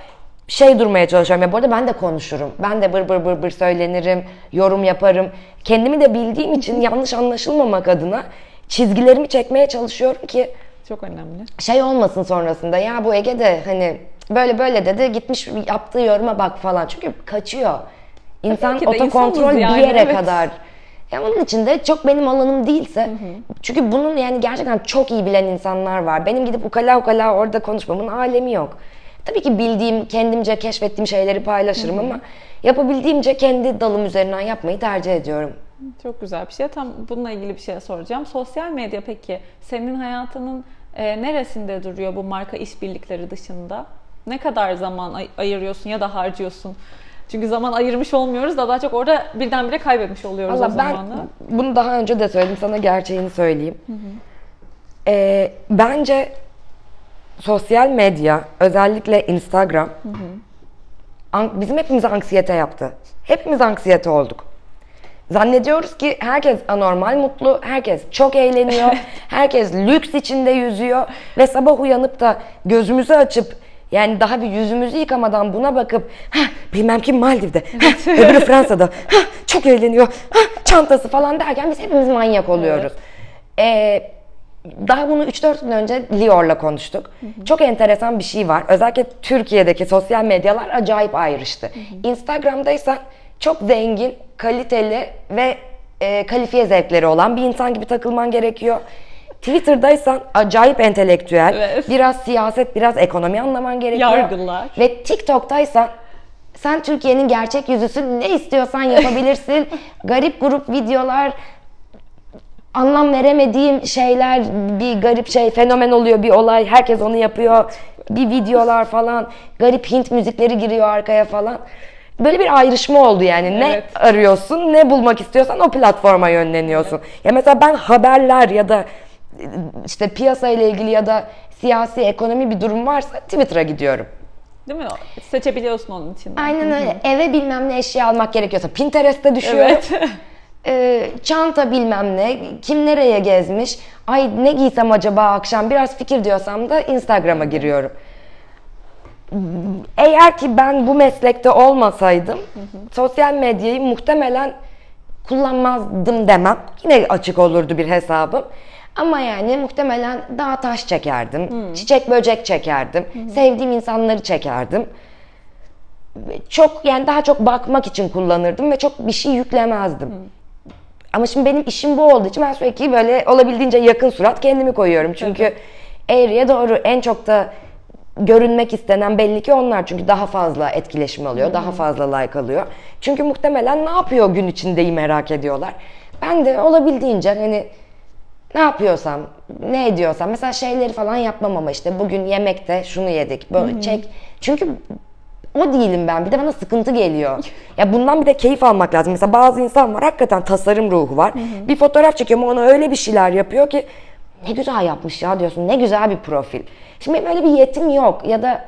şey durmaya çalışıyorum. Ya bu arada ben de konuşurum. Ben de bır bır bır bır söylenirim, yorum yaparım. Kendimi de bildiğim için yanlış anlaşılmamak adına çizgilerimi çekmeye çalışıyorum ki Çok önemli. şey olmasın sonrasında ya bu Ege de hani böyle böyle dedi gitmiş yaptığı yoruma bak falan. Çünkü kaçıyor. İnsan de otokontrol insanız bir yani, yere evet. kadar. Ya onun için de çok benim alanım değilse çünkü bunun yani gerçekten çok iyi bilen insanlar var. Benim gidip ukala ukala orada konuşmamın alemi yok. Tabii ki bildiğim, kendimce keşfettiğim şeyleri paylaşırım ama yapabildiğimce kendi dalım üzerinden yapmayı tercih ediyorum. Çok güzel bir şey. Tam bununla ilgili bir şey soracağım. Sosyal medya peki senin hayatının e, neresinde duruyor bu marka işbirlikleri dışında? Ne kadar zaman ay- ayırıyorsun ya da harcıyorsun? Çünkü zaman ayırmış olmuyoruz da daha çok orada birdenbire kaybetmiş oluyoruz o Valla ben zamanı. bunu daha önce de söyledim sana gerçeğini söyleyeyim. Ee, bence sosyal medya özellikle Instagram an- bizim hepimize anksiyete yaptı. Hepimiz anksiyete olduk. Zannediyoruz ki herkes anormal mutlu, herkes çok eğleniyor, herkes lüks içinde yüzüyor ve sabah uyanıp da gözümüzü açıp yani daha bir yüzümüzü yıkamadan buna bakıp bilmem kim Maldiv'de, hah, öbürü Fransa'da, hah, çok eğleniyor, hah, çantası falan derken biz hepimiz manyak oluyoruz. Ee, daha bunu 3-4 gün önce Lior'la konuştuk. Çok enteresan bir şey var. Özellikle Türkiye'deki sosyal medyalar acayip ayrıştı. Instagram'daysan çok zengin, kaliteli ve e, kalifiye zevkleri olan bir insan gibi takılman gerekiyor. Twitter'daysan acayip entelektüel, Evet. biraz siyaset, biraz ekonomi anlaman gerekiyor. Yargılar. Ve TikTok'taysan sen Türkiye'nin gerçek yüzüsün. Ne istiyorsan yapabilirsin. Garip grup videolar, anlam veremediğim şeyler, bir garip şey, fenomen oluyor bir olay. Herkes onu yapıyor. Bir videolar falan. Garip Hint müzikleri giriyor arkaya falan. Böyle bir ayrışma oldu yani. Evet. Ne arıyorsun, ne bulmak istiyorsan o platforma yönleniyorsun. Ya mesela ben haberler ya da işte piyasa ile ilgili ya da siyasi, ekonomi bir durum varsa Twitter'a gidiyorum. Değil mi? Seçebiliyorsun onun için. Aynen öyle. Eve bilmem ne eşya almak gerekiyorsa Pinterest'te düşüyorum. Evet. Ee, çanta bilmem ne, kim nereye gezmiş, ay ne giysem acaba akşam biraz fikir diyorsam da Instagram'a giriyorum. Eğer ki ben bu meslekte olmasaydım sosyal medyayı muhtemelen kullanmazdım demem. Yine açık olurdu bir hesabım. Ama yani muhtemelen daha taş çekerdim, çiçek böcek çekerdim, sevdiğim insanları çekerdim çok yani daha çok bakmak için kullanırdım ve çok bir şey yüklemezdim. Ama şimdi benim işim bu olduğu için ben sürekli böyle olabildiğince yakın surat kendimi koyuyorum. Çünkü eğriye doğru en çok da görünmek istenen belli ki onlar. Çünkü daha fazla etkileşim alıyor, daha fazla like alıyor. Çünkü muhtemelen ne yapıyor gün içindeyi merak ediyorlar. Ben de olabildiğince hani ne yapıyorsam, ne ediyorsam mesela şeyleri falan yapmam ama işte bugün yemekte şunu yedik, böyle çek. Çünkü o değilim ben. Bir de bana sıkıntı geliyor. Ya bundan bir de keyif almak lazım. Mesela bazı insan var hakikaten tasarım ruhu var. Bir fotoğraf çekiyor ama ona öyle bir şeyler yapıyor ki ne güzel yapmış ya diyorsun. Ne güzel bir profil. Şimdi benim öyle bir yetim yok ya da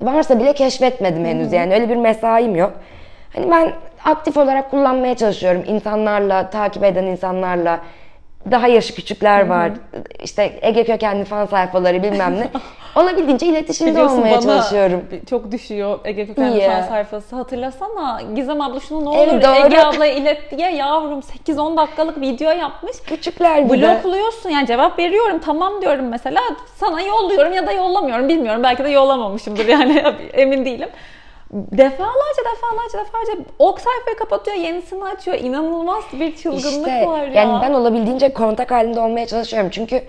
varsa bile keşfetmedim henüz. Yani öyle bir mesaim yok. Hani ben aktif olarak kullanmaya çalışıyorum insanlarla, takip eden insanlarla. Daha yaşı küçükler var. İşte Ege kökenli fan sayfaları bilmem ne. Olabildiğince iletişimde Biliyorsun olmaya bana çalışıyorum. çok düşüyor Ege Kökenli İyi. fan sayfası. Hatırlasana Gizem abla şunu ne Evet, olur doğru. Ege ablaya ilet diye yavrum 8-10 dakikalık video yapmış. Küçükler de. Blokluyorsun yani cevap veriyorum tamam diyorum mesela sana yolluyorum ya da yollamıyorum bilmiyorum belki de yollamamışımdır yani emin değilim. Defalarca defalarca defalarca ok sayfayı kapatıyor yenisini açıyor inanılmaz bir çılgınlık İşte var ya. yani ben olabildiğince kontak halinde olmaya çalışıyorum. Çünkü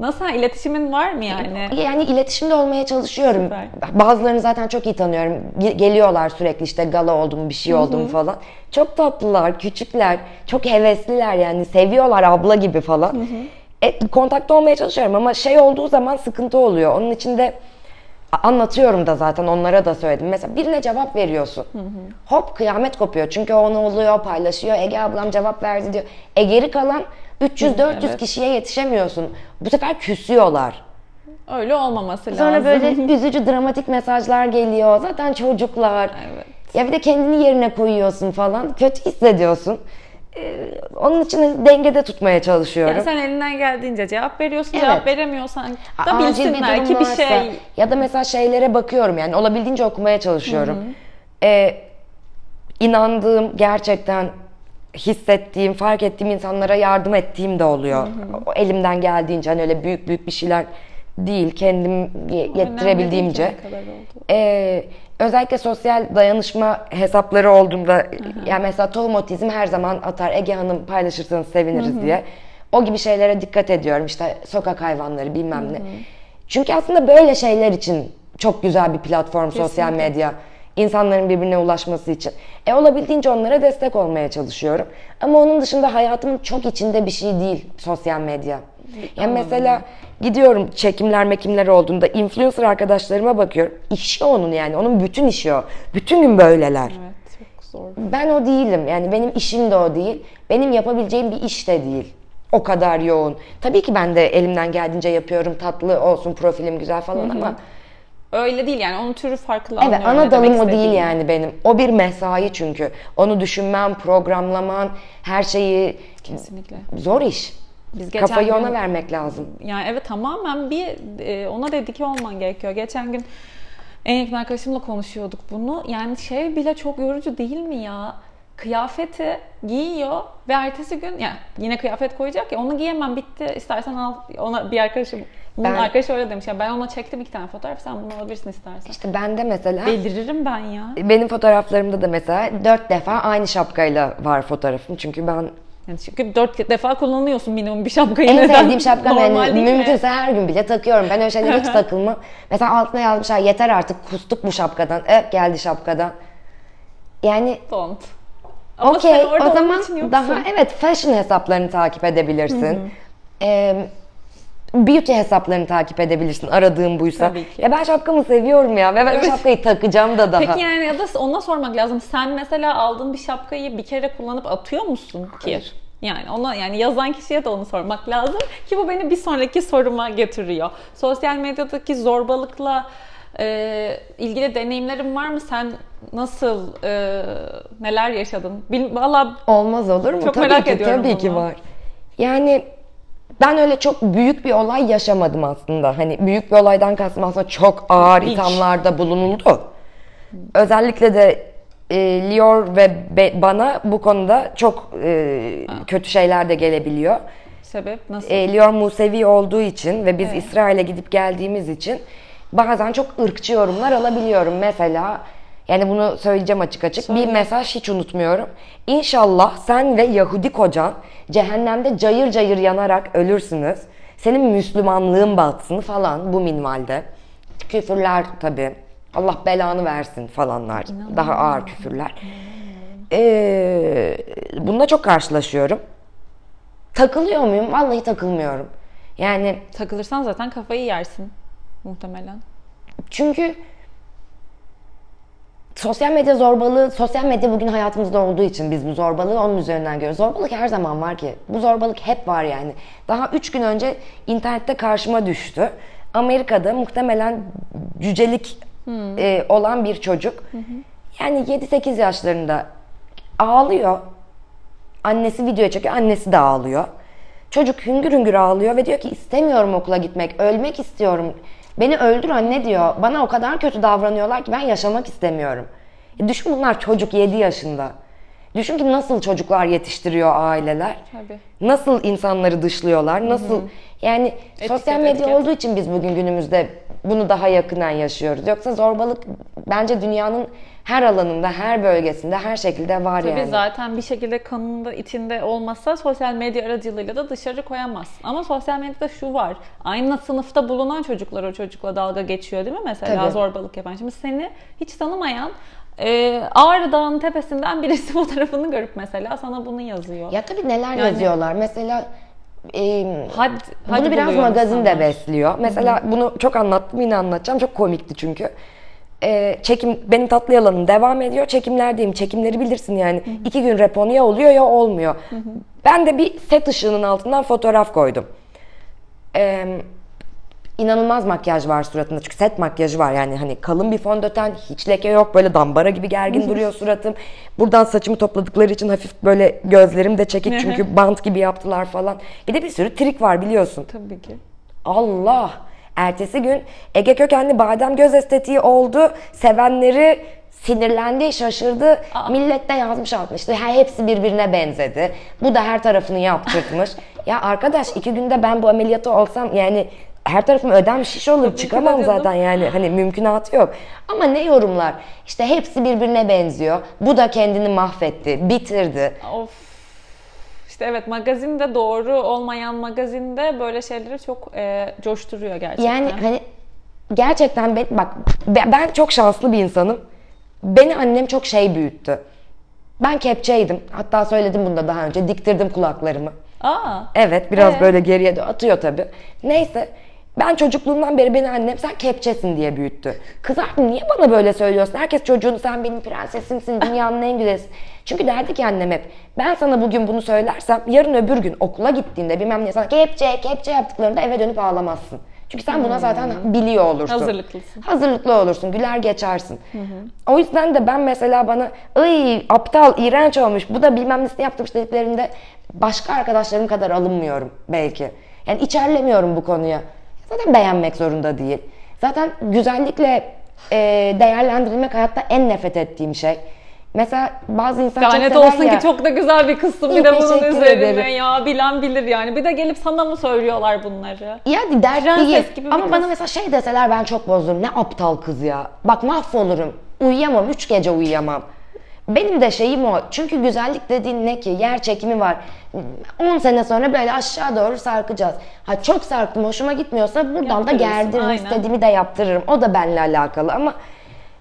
Nasıl ha, iletişimin var mı yani? yani iletişimde olmaya çalışıyorum. Süper. Bazılarını zaten çok iyi tanıyorum. Ge- Geliyorlar sürekli işte gala oldu mu bir şey oldu mu falan. Çok tatlılar, küçükler, çok hevesliler yani seviyorlar abla gibi falan. E, kontakta olmaya çalışıyorum ama şey olduğu zaman sıkıntı oluyor. Onun için de anlatıyorum da zaten onlara da söyledim. Mesela birine cevap veriyorsun. Hop kıyamet kopuyor. Çünkü o ne oluyor paylaşıyor. Ege ablam cevap verdi diyor. E geri kalan 300-400 evet. kişiye yetişemiyorsun. Bu sefer küsüyorlar. Öyle olmaması lazım. Sonra böyle üzücü dramatik mesajlar geliyor. Zaten çocuklar. Evet. Ya bir de kendini yerine koyuyorsun falan. Kötü hissediyorsun. E, onun için dengede tutmaya çalışıyorum. Yani sen elinden geldiğince cevap veriyorsun. Evet. Cevap veremiyorsan da Acil bir ki bir şey ya da mesela şeylere bakıyorum yani olabildiğince okumaya çalışıyorum. Ee, inandığım gerçekten hissettiğim, fark ettiğim insanlara yardım ettiğim de oluyor. O Elimden geldiğince hani öyle büyük büyük bir şeyler değil kendim yettirebildiğimce. Ee, özellikle sosyal dayanışma hesapları olduğunda yani mesela tohum otizm her zaman atar Ege Hanım paylaşırsanız seviniriz diye. O gibi şeylere dikkat ediyorum. İşte sokak hayvanları bilmem ne. Çünkü aslında böyle şeyler için çok güzel bir platform sosyal Kesinlikle. medya. İnsanların birbirine ulaşması için. E olabildiğince onlara destek olmaya çalışıyorum. Ama onun dışında hayatımın çok içinde bir şey değil sosyal medya. Yani mesela gidiyorum çekimler mekimler olduğunda influencer arkadaşlarıma bakıyorum. İşi onun yani. Onun bütün işi o. Bütün gün böyleler. Evet çok zor. Ben o değilim. Yani benim işim de o değil. Benim yapabileceğim bir iş de değil. O kadar yoğun. Tabii ki ben de elimden geldiğince yapıyorum. Tatlı olsun, profilim güzel falan ama Öyle değil yani onun türü farklı evet anlıyorum ana dalım o değil yani benim. O bir mesai çünkü. Onu düşünmem, programlaman, her şeyi Kesinlikle. zor iş. Biz geçen Kafayı gün- ona vermek lazım. Yani evet tamamen bir e, ona dedike olman gerekiyor. Geçen gün en yakın arkadaşımla konuşuyorduk bunu. Yani şey bile çok yorucu değil mi ya? Kıyafeti giyiyor ve ertesi gün yani yine kıyafet koyacak ya onu giyemem bitti istersen al ona bir arkadaşım bunun Ben- arkadaşı öyle demiş ya ben ona çektim iki tane fotoğraf sen bunu alabilirsin istersen. İşte ben de mesela Deliririm ben ya. benim fotoğraflarımda da mesela dört defa aynı şapkayla var fotoğrafım. Çünkü ben Yani çünkü dört defa kullanıyorsun minimum bir şapkayı. En Neden? sevdiğim şapka Normal yani değil mi? mümkünse her gün bile takıyorum. Ben öyle şeylere hiç takılmam. Mesela altına yazmışlar yeter artık kustuk bu şapkadan. Öp geldi şapkadan. Yani Don't. Okey o zaman daha evet fashion hesaplarını takip edebilirsin. Ee, beauty hesaplarını takip edebilirsin aradığın buysa. Tabii ki. Ya ben şapkamı seviyorum ya ve ben o şapkayı takacağım da daha. Peki yani ya da ona sormak lazım. Sen mesela aldığın bir şapkayı bir kere kullanıp atıyor musun ki? Yani ona yani yazan kişiye de onu sormak lazım ki bu beni bir sonraki soruma getiriyor. Sosyal medyadaki zorbalıkla e, ilgili deneyimlerin var mı? Sen nasıl e, neler yaşadın? Bil, Valla Olmaz olur mu? Çok tabii merak ki, ediyorum Tabii ki bunu. var. Yani ben öyle çok büyük bir olay yaşamadım aslında. Hani büyük bir olaydan kastım aslında çok ağır Linç. ithamlarda bulunuldu. Özellikle de e, Lior ve be- bana bu konuda çok e, kötü şeyler de gelebiliyor. sebep nasıl? E, Lior Musevi olduğu için ve biz İsrail'e gidip geldiğimiz için bazen çok ırkçı yorumlar alabiliyorum. Mesela yani bunu söyleyeceğim açık açık. Bir mesaj hiç unutmuyorum. İnşallah sen ve Yahudi kocan cehennemde cayır cayır yanarak ölürsünüz. Senin Müslümanlığın batsın falan bu minvalde. Küfürler tabii. Allah belanı versin falanlar. Daha ağır küfürler. Ee, bununla çok karşılaşıyorum. Takılıyor muyum? Vallahi takılmıyorum. Yani Takılırsan zaten kafayı yersin muhtemelen. çünkü sosyal medya zorbalığı, sosyal medya bugün hayatımızda olduğu için biz bu zorbalığı onun üzerinden görüyoruz. Zorbalık her zaman var ki. Bu zorbalık hep var yani. Daha üç gün önce internette karşıma düştü. Amerika'da muhtemelen cücelik e, olan bir çocuk. Yani 7-8 yaşlarında ağlıyor. Annesi video çekiyor, annesi de ağlıyor. Çocuk hüngür hüngür ağlıyor ve diyor ki istemiyorum okula gitmek, ölmek istiyorum. Beni öldür anne diyor. Bana o kadar kötü davranıyorlar ki ben yaşamak istemiyorum. E düşün bunlar çocuk 7 yaşında. Düşün ki nasıl çocuklar yetiştiriyor aileler. Tabii. Nasıl insanları dışlıyorlar, nasıl yani sosyal medya etiket. olduğu için biz bugün günümüzde bunu daha yakından yaşıyoruz. Yoksa zorbalık bence dünyanın her alanında, her bölgesinde, her şekilde var Tabii yani. zaten bir şekilde kanında içinde olmasa sosyal medya aracılığıyla da dışarı koyamazsın. Ama sosyal medyada şu var. Aynı sınıfta bulunan çocuklar o çocukla dalga geçiyor değil mi? Mesela Tabii. zorbalık yapan. Şimdi seni hiç tanımayan e, Ağrı Dağı'nın tepesinden birisi fotoğrafını görüp mesela sana bunu yazıyor. Ya tabii neler Yani- yazıyorlar. Mesela e, Had, had bunu biraz magazin de besliyor. Mesela bunu çok anlattım yine anlatacağım. Çok komikti çünkü. E, çekim benim tatlı yalanım devam ediyor. Çekimlerdeyim. Çekimleri bilirsin yani. İki gün repon ya oluyor ya olmuyor. Ben de bir set ışığının altından fotoğraf koydum. E, inanılmaz makyaj var suratında. Çünkü set makyajı var yani hani kalın bir fondöten, hiç leke yok. Böyle dambara gibi gergin duruyor suratım. Buradan saçımı topladıkları için hafif böyle gözlerim de çekik çünkü bant gibi yaptılar falan. Bir de bir sürü trik var biliyorsun. Tabii ki. Allah! Ertesi gün Ege kökenli badem göz estetiği oldu. Sevenleri sinirlendi, şaşırdı. Millet de yazmış işte her hepsi birbirine benzedi. Bu da her tarafını yaptırtmış. ya arkadaş iki günde ben bu ameliyatı olsam yani her tarafım ödem şiş olur. Çıkamam zaten yani hani mümkünatı yok. Ama ne yorumlar? İşte hepsi birbirine benziyor. Bu da kendini mahvetti, bitirdi. Of. İşte evet magazinde doğru olmayan magazinde böyle şeyleri çok e, coşturuyor gerçekten. Yani hani gerçekten ben, bak be- ben çok şanslı bir insanım. Beni annem çok şey büyüttü. Ben kepçeydim. Hatta söyledim bunu da daha önce. Diktirdim kulaklarımı. Aa. Evet biraz Ee? böyle geriye de atıyor tabii. Neyse ben çocukluğumdan beri beni annem sen kepçesin diye büyüttü. Kızardım niye bana böyle söylüyorsun? Herkes çocuğunu sen benim prensesimsin, dünyanın en güzelisin. Çünkü derdi ki annem hep ben sana bugün bunu söylersem yarın öbür gün okula gittiğinde bilmem ne sana kepçe kepçe yaptıklarında eve dönüp ağlamazsın. Çünkü sen buna zaten biliyor olursun. Hazırlıklısın. Hazırlıklı olursun, güler geçersin. O yüzden de ben mesela bana ıy aptal, iğrenç olmuş, bu da bilmem nesini yaptırmış dediklerinde başka arkadaşlarım kadar alınmıyorum belki. Yani içerlemiyorum bu konuya. Zaten beğenmek zorunda değil. Zaten güzellikle e, değerlendirilmek hayatta en nefret ettiğim şey. Mesela bazı insan çok Lanet sever olsun ya. ki çok da güzel bir kızsın İyi, bir de bunun üzerine ederim. ya bilen bilir yani. Bir de gelip sana mı söylüyorlar bunları? Ya dert değil. gibi Ama kız. bana mesela şey deseler ben çok bozulurum. Ne aptal kız ya. Bak mahvolurum. Uyuyamam. Üç gece uyuyamam. Benim de şeyim o. Çünkü güzellik dediğin ne ki? Yer çekimi var. 10 sene sonra böyle aşağı doğru sarkacağız. Ha çok sarktım hoşuma gitmiyorsa buradan da gerdiririm. aynen. istediğimi de yaptırırım. O da benimle alakalı ama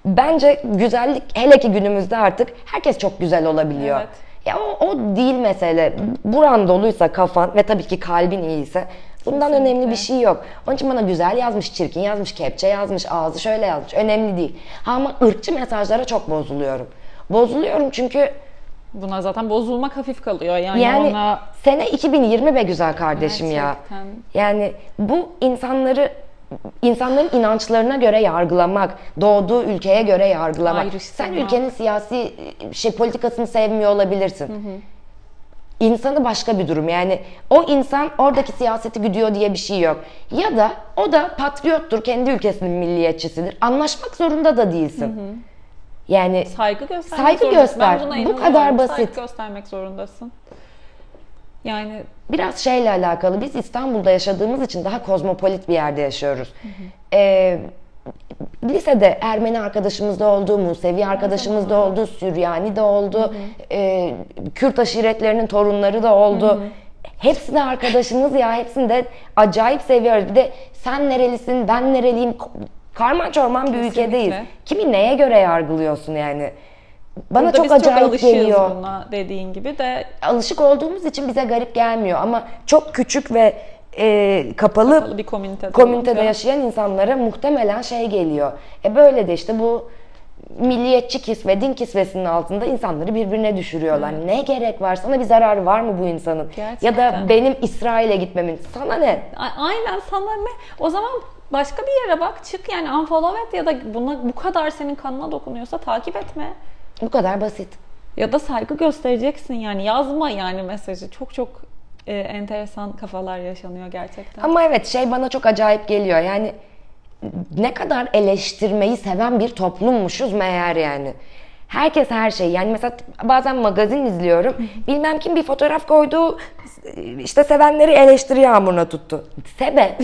bence güzellik hele ki günümüzde artık herkes çok güzel olabiliyor. Evet. Ya o, o değil mesele. Buran doluysa kafan ve tabii ki kalbin iyiyse bundan Kesinlikle. önemli bir şey yok. Onun için bana güzel yazmış, çirkin yazmış, kepçe yazmış, ağzı şöyle yazmış. Önemli değil. Ha ama ırkçı mesajlara çok bozuluyorum. Bozuluyorum çünkü Buna zaten bozulmak hafif kalıyor yani, yani ona sene 2020 be güzel kardeşim ya. Gerçekten. Yani bu insanları insanların inançlarına göre yargılamak, doğduğu ülkeye göre yargılamak. Ayrıştırmak. Sen ülkenin siyasi şey politikasını sevmiyor olabilirsin. İnsanı başka bir durum. Yani o insan oradaki siyaseti güdüyor diye bir şey yok. Ya da o da patriottur, kendi ülkesinin milliyetçisidir. Anlaşmak zorunda da değilsin. Yani saygı göstermek Saygı zorundasın. göster. Ben buna Bu kadar basit. Saygı göstermek zorundasın. Yani biraz şeyle alakalı. Biz İstanbul'da yaşadığımız için daha kozmopolit bir yerde yaşıyoruz. Ee, lisede Ermeni arkadaşımız da oldu, Musevi arkadaşımız da oldu, Süryani de oldu, ee, Kürt aşiretlerinin torunları da oldu. Hepsi de arkadaşımız ya, hepsini de acayip seviyoruz. Bir de sen nerelisin, ben nereliyim, karman çorman bir Kesinlikle. ülkedeyiz. Kimi neye göre yargılıyorsun yani? Bana burada çok biz acayip çok geliyor buna dediğin gibi de alışık olduğumuz için bize garip gelmiyor ama çok küçük ve e, kapalı, bir komünitede, komünitede yaşayan insanlara muhtemelen şey geliyor. E böyle de işte bu milliyetçi kisve, din kisvesinin altında insanları birbirine düşürüyorlar. Ne gerek var? Sana bir zararı var mı bu insanın? Ya da Gerçekten. benim İsrail'e gitmemin. Sana ne? A- Aynen sana ne? O zaman başka bir yere bak çık yani unfollow et ya da buna bu kadar senin kanına dokunuyorsa takip etme. Bu kadar basit. Ya da saygı göstereceksin yani yazma yani mesajı. Çok çok e, enteresan kafalar yaşanıyor gerçekten. Ama evet şey bana çok acayip geliyor. Yani ne kadar eleştirmeyi seven bir toplummuşuz meğer yani. Herkes her şey. Yani mesela bazen magazin izliyorum. Bilmem kim bir fotoğraf koydu. işte sevenleri eleştiri yağmuruna tuttu. Sebep.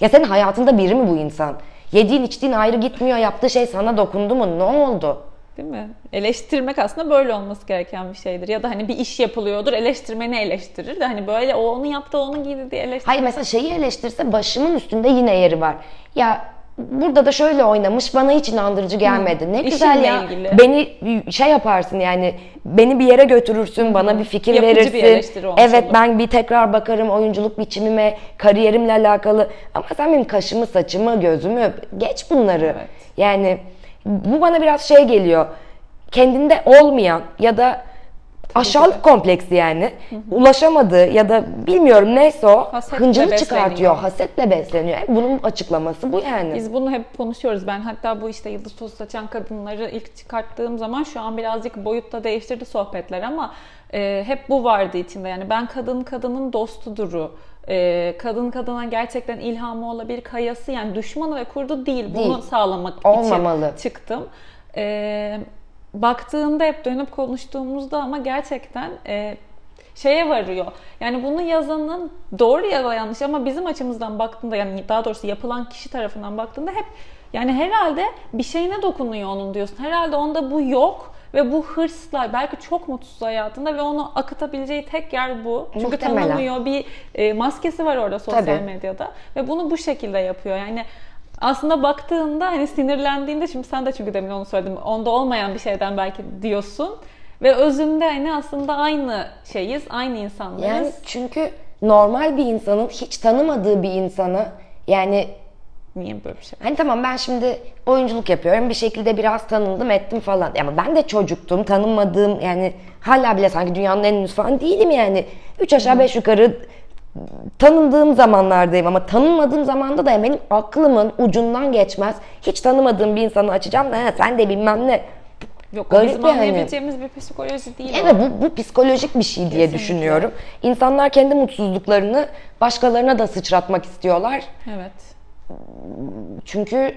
Ya senin hayatında biri mi bu insan? Yediğin içtiğin ayrı gitmiyor. Yaptığı şey sana dokundu mu? Ne oldu? Değil mi? Eleştirmek aslında böyle olması gereken bir şeydir. Ya da hani bir iş yapılıyordur, eleştirmeni eleştirir de hani böyle o onu yaptı, onu giydi diye eleştirir. Hayır mesela şeyi eleştirse başımın üstünde yine yeri var. Ya burada da şöyle oynamış bana hiç inandırıcı gelmedi. Ne güzel İşinle ya. ilgili. Beni şey yaparsın yani beni bir yere götürürsün, bana bir fikir Yapıcı bir verirsin. eleştiri olmuş evet olur. ben bir tekrar bakarım oyunculuk biçimime, kariyerimle alakalı. Ama sen benim kaşımı, saçımı, gözümü geç bunları. Evet. Yani bu bana biraz şey geliyor. Kendinde olmayan ya da aşağılık kompleksi yani. Ulaşamadığı ya da bilmiyorum neyse o Hasetle hıncını çıkartıyor. Hasetle besleniyor. Bunun açıklaması bu yani. Biz bunu hep konuşuyoruz. Ben hatta bu işte yıldız tozu saçan kadınları ilk çıkarttığım zaman şu an birazcık boyutta değiştirdi sohbetler ama e, hep bu vardı içinde. Yani ben kadın kadının dostuduru. E, kadın kadına gerçekten ilhamı olabilir, kayası yani düşmanı ve kurdu değil. Bunu Değil. sağlamak Olmamalı. için çıktım. E, baktığında hep dönüp konuştuğumuzda ama gerçekten e, şeye varıyor. Yani bunu yazanın doğru ya da yanlış ama bizim açımızdan baktığında yani daha doğrusu yapılan kişi tarafından baktığında hep yani herhalde bir şeyine dokunuyor onun diyorsun. Herhalde onda bu yok ve bu hırsla belki çok mutsuz hayatında ve onu akıtabileceği tek yer bu. Çünkü Muhtemelen. tanımıyor bir e, maskesi var orada sosyal Tabii. medyada ve bunu bu şekilde yapıyor. Yani aslında baktığında hani sinirlendiğinde şimdi sen de çünkü demin onu söyledim. Onda olmayan bir şeyden belki diyorsun. Ve özünde hani aslında aynı şeyiz, aynı insanlarız. Yani çünkü normal bir insanın hiç tanımadığı bir insana yani Niye böyle bir şey? Hani tamam ben şimdi oyunculuk yapıyorum bir şekilde biraz tanındım ettim falan. Ama ben de çocuktum tanınmadığım yani hala bile sanki dünyanın en ünlüsü falan değilim yani. Üç aşağı beş yukarı tanındığım zamanlardayım ama tanınmadığım zamanda da benim aklımın ucundan geçmez. Hiç tanımadığım bir insanı açacağım da "Ha, sen de bilmem ne. Yok Garip bizim yani. anlayabileceğimiz bir psikoloji değil Evet o. bu, bu psikolojik bir şey diye Kesinlikle. düşünüyorum. İnsanlar kendi mutsuzluklarını başkalarına da sıçratmak istiyorlar. Evet. Çünkü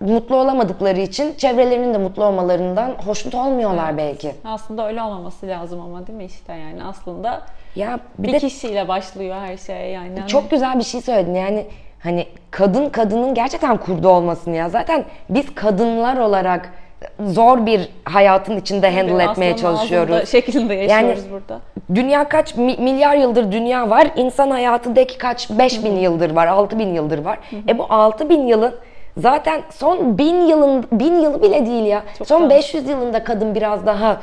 mutlu olamadıkları için çevrelerinin de mutlu olmalarından hoşnut olmuyorlar belki. Aslında öyle olmaması lazım ama değil mi işte yani aslında Ya bir, bir, de kişiyle başlıyor her şey yani. Çok güzel bir şey söyledin yani hani kadın kadının gerçekten kurdu olmasını ya. Zaten biz kadınlar olarak zor bir hayatın içinde handle Aslanın etmeye çalışıyoruz. şeklinde yaşıyoruz burada. Dünya kaç mi- milyar yıldır dünya var. İnsan hayatındaki kaç 5000 yıldır var, 6000 yıldır var. E bu 6000 yılın zaten son 1000 yılın 1000 yılı bile değil ya. Çok son daha. 500 yılında kadın biraz daha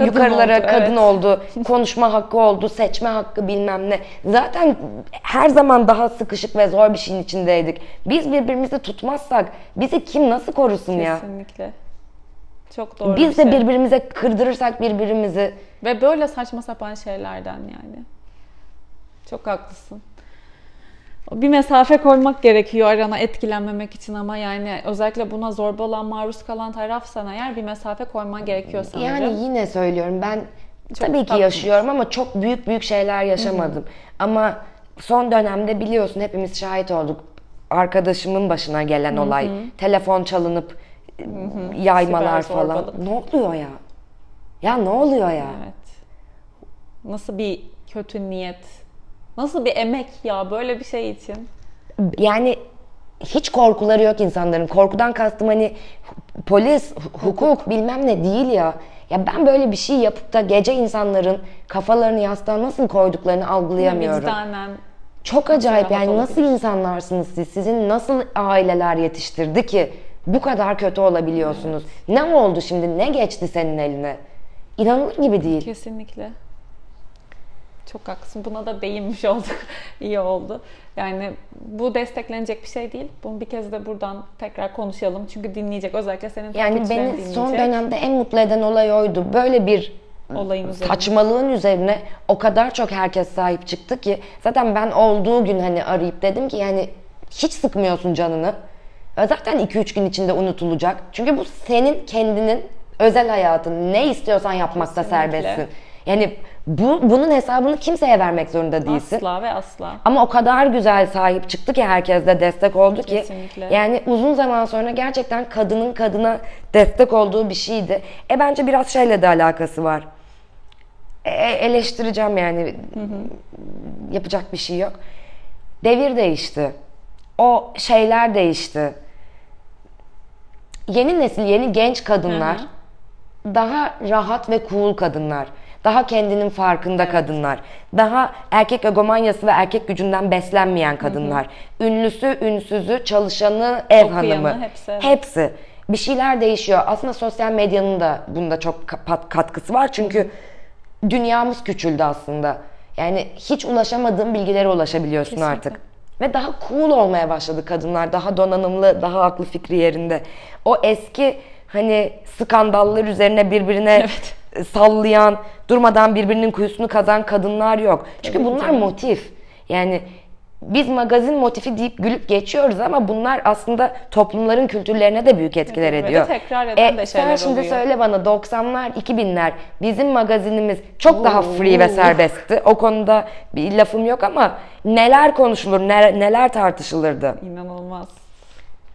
Kadın yukarılara oldu, kadın evet. oldu. Konuşma hakkı oldu, seçme hakkı bilmem ne. Zaten her zaman daha sıkışık ve zor bir şeyin içindeydik. Biz birbirimizi tutmazsak bizi kim nasıl korusun ya? Kesinlikle. Çok doğru Biz bir de şey. birbirimize kırdırırsak birbirimizi Ve böyle saçma sapan şeylerden yani. Çok haklısın. Bir mesafe koymak gerekiyor arana etkilenmemek için ama yani özellikle buna zorbalığa maruz kalan tarafsan eğer bir mesafe koyman gerekiyor sanırım. Yani yine söylüyorum ben Çok tabii ki yaşıyorum ama çok büyük büyük şeyler yaşamadım. Ama son dönemde biliyorsun hepimiz şahit olduk. Arkadaşımın başına gelen olay. Telefon çalınıp yaymalar Siber falan. zorbalık. Ne oluyor ya? Ya ne oluyor ya? Evet. Nasıl bir kötü niyet? Nasıl bir emek ya böyle bir şey için? Yani hiç korkuları yok insanların. Korkudan kastım hani polis, hu- hukuk bilmem ne değil ya. Ya ben böyle bir şey yapıp da gece insanların kafalarını yastığa nasıl koyduklarını algılayamıyorum. Vicdanen Çok acayip yani olabilir? nasıl insanlarsınız siz? Sizin nasıl aileler yetiştirdi ki bu kadar kötü olabiliyorsunuz? Ne oldu şimdi? Ne geçti senin eline? İnanılır gibi değil. Kesinlikle. Çok haklısın. Buna da değinmiş olduk. İyi oldu. Yani bu desteklenecek bir şey değil. Bunu bir kez de buradan tekrar konuşalım. Çünkü dinleyecek. Özellikle senin Yani beni dinleyecek. son dönemde en mutlu eden olay oydu. Böyle bir Olayın üzerine. saçmalığın üzerine o kadar çok herkes sahip çıktı ki zaten ben olduğu gün hani arayıp dedim ki yani hiç sıkmıyorsun canını. Zaten 2-3 gün içinde unutulacak. Çünkü bu senin kendinin özel hayatın. Ne istiyorsan yapmakta Kesinlikle. serbestsin. Yani bu bunun hesabını kimseye vermek zorunda değilsin. Asla ve asla. Ama o kadar güzel sahip çıktı ki herkes de destek oldu ki. Kesinlikle. Yani uzun zaman sonra gerçekten kadının kadına destek olduğu bir şeydi. E bence biraz şeyle de alakası var. E, eleştireceğim yani. Yapacak bir şey yok. Devir değişti. O şeyler değişti. Yeni nesil, yeni genç kadınlar Hı daha rahat ve cool kadınlar. Daha kendinin farkında kadınlar. Daha erkek egomanyası ve erkek gücünden beslenmeyen kadınlar. Ünlüsü, ünsüzü, çalışanı, ev Okuyanı, hanımı. hepsi, evet. Hepsi. Bir şeyler değişiyor. Aslında sosyal medyanın da bunda çok kat- katkısı var. Çünkü dünyamız küçüldü aslında. Yani hiç ulaşamadığın bilgilere ulaşabiliyorsun Kesinlikle. artık. Ve daha cool olmaya başladı kadınlar. Daha donanımlı, daha aklı fikri yerinde. O eski hani skandallar üzerine birbirine Evet. E, sallayan, durmadan birbirinin kuyusunu kazan kadınlar yok. Çünkü bunlar motif. Yani biz magazin motifi deyip gülüp geçiyoruz ama bunlar aslında toplumların kültürlerine de büyük etkiler Evet, ve ediyor. tekrar eden de sen şimdi oluyor. söyle bana 90'lar 2000'ler bizim magazinimiz çok daha Oo. free ve serbestti. O konuda bir lafım yok ama neler konuşulur, ne- neler tartışılırdı. İnanılmaz.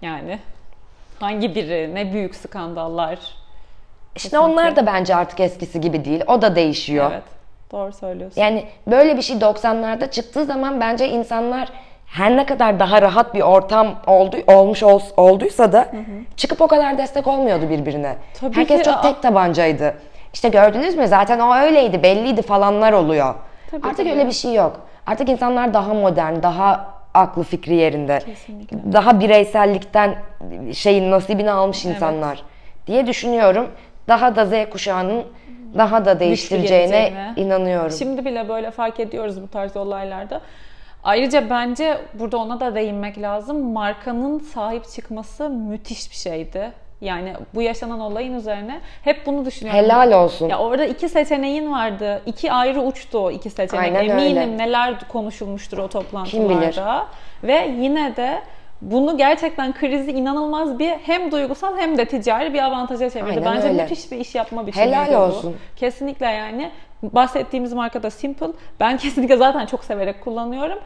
Yani hangi biri, ne büyük skandallar. İşte onlar da bence artık eskisi gibi değil. O da değişiyor. Evet. Doğru söylüyorsun. Yani böyle bir şey 90'larda çıktığı zaman bence insanlar her ne kadar daha rahat bir ortam oldu, olmuş ol, olduysa da çıkıp o kadar destek olmuyordu birbirine. Tabii Herkes ki, çok tek tabancaydı. İşte gördünüz mü zaten o öyleydi belliydi falanlar oluyor. Tabii, Artık tabii. öyle bir şey yok. Artık insanlar daha modern, daha aklı fikri yerinde. Kesinlikle. Daha bireysellikten şeyin nasibini almış insanlar diye düşünüyorum. Daha da Z kuşağının daha da değiştireceğine inanıyorum. Şimdi bile böyle fark ediyoruz bu tarz olaylarda. Ayrıca bence burada ona da değinmek lazım. Markanın sahip çıkması müthiş bir şeydi. Yani bu yaşanan olayın üzerine hep bunu düşünüyorum. Helal olsun. Ya orada iki seçeneğin vardı. İki ayrı uçtu o iki seçenek. Aynen Eminim öyle. neler konuşulmuştur o toplantılarda. Kim bilir? Ve yine de bunu gerçekten krizi inanılmaz bir hem duygusal hem de ticari bir avantaja çevirdi. Aynen Bence öyle. müthiş bir iş yapma biçimi. Helal bu. olsun. Kesinlikle yani bahsettiğimiz marka da Simple. Ben kesinlikle zaten çok severek kullanıyorum.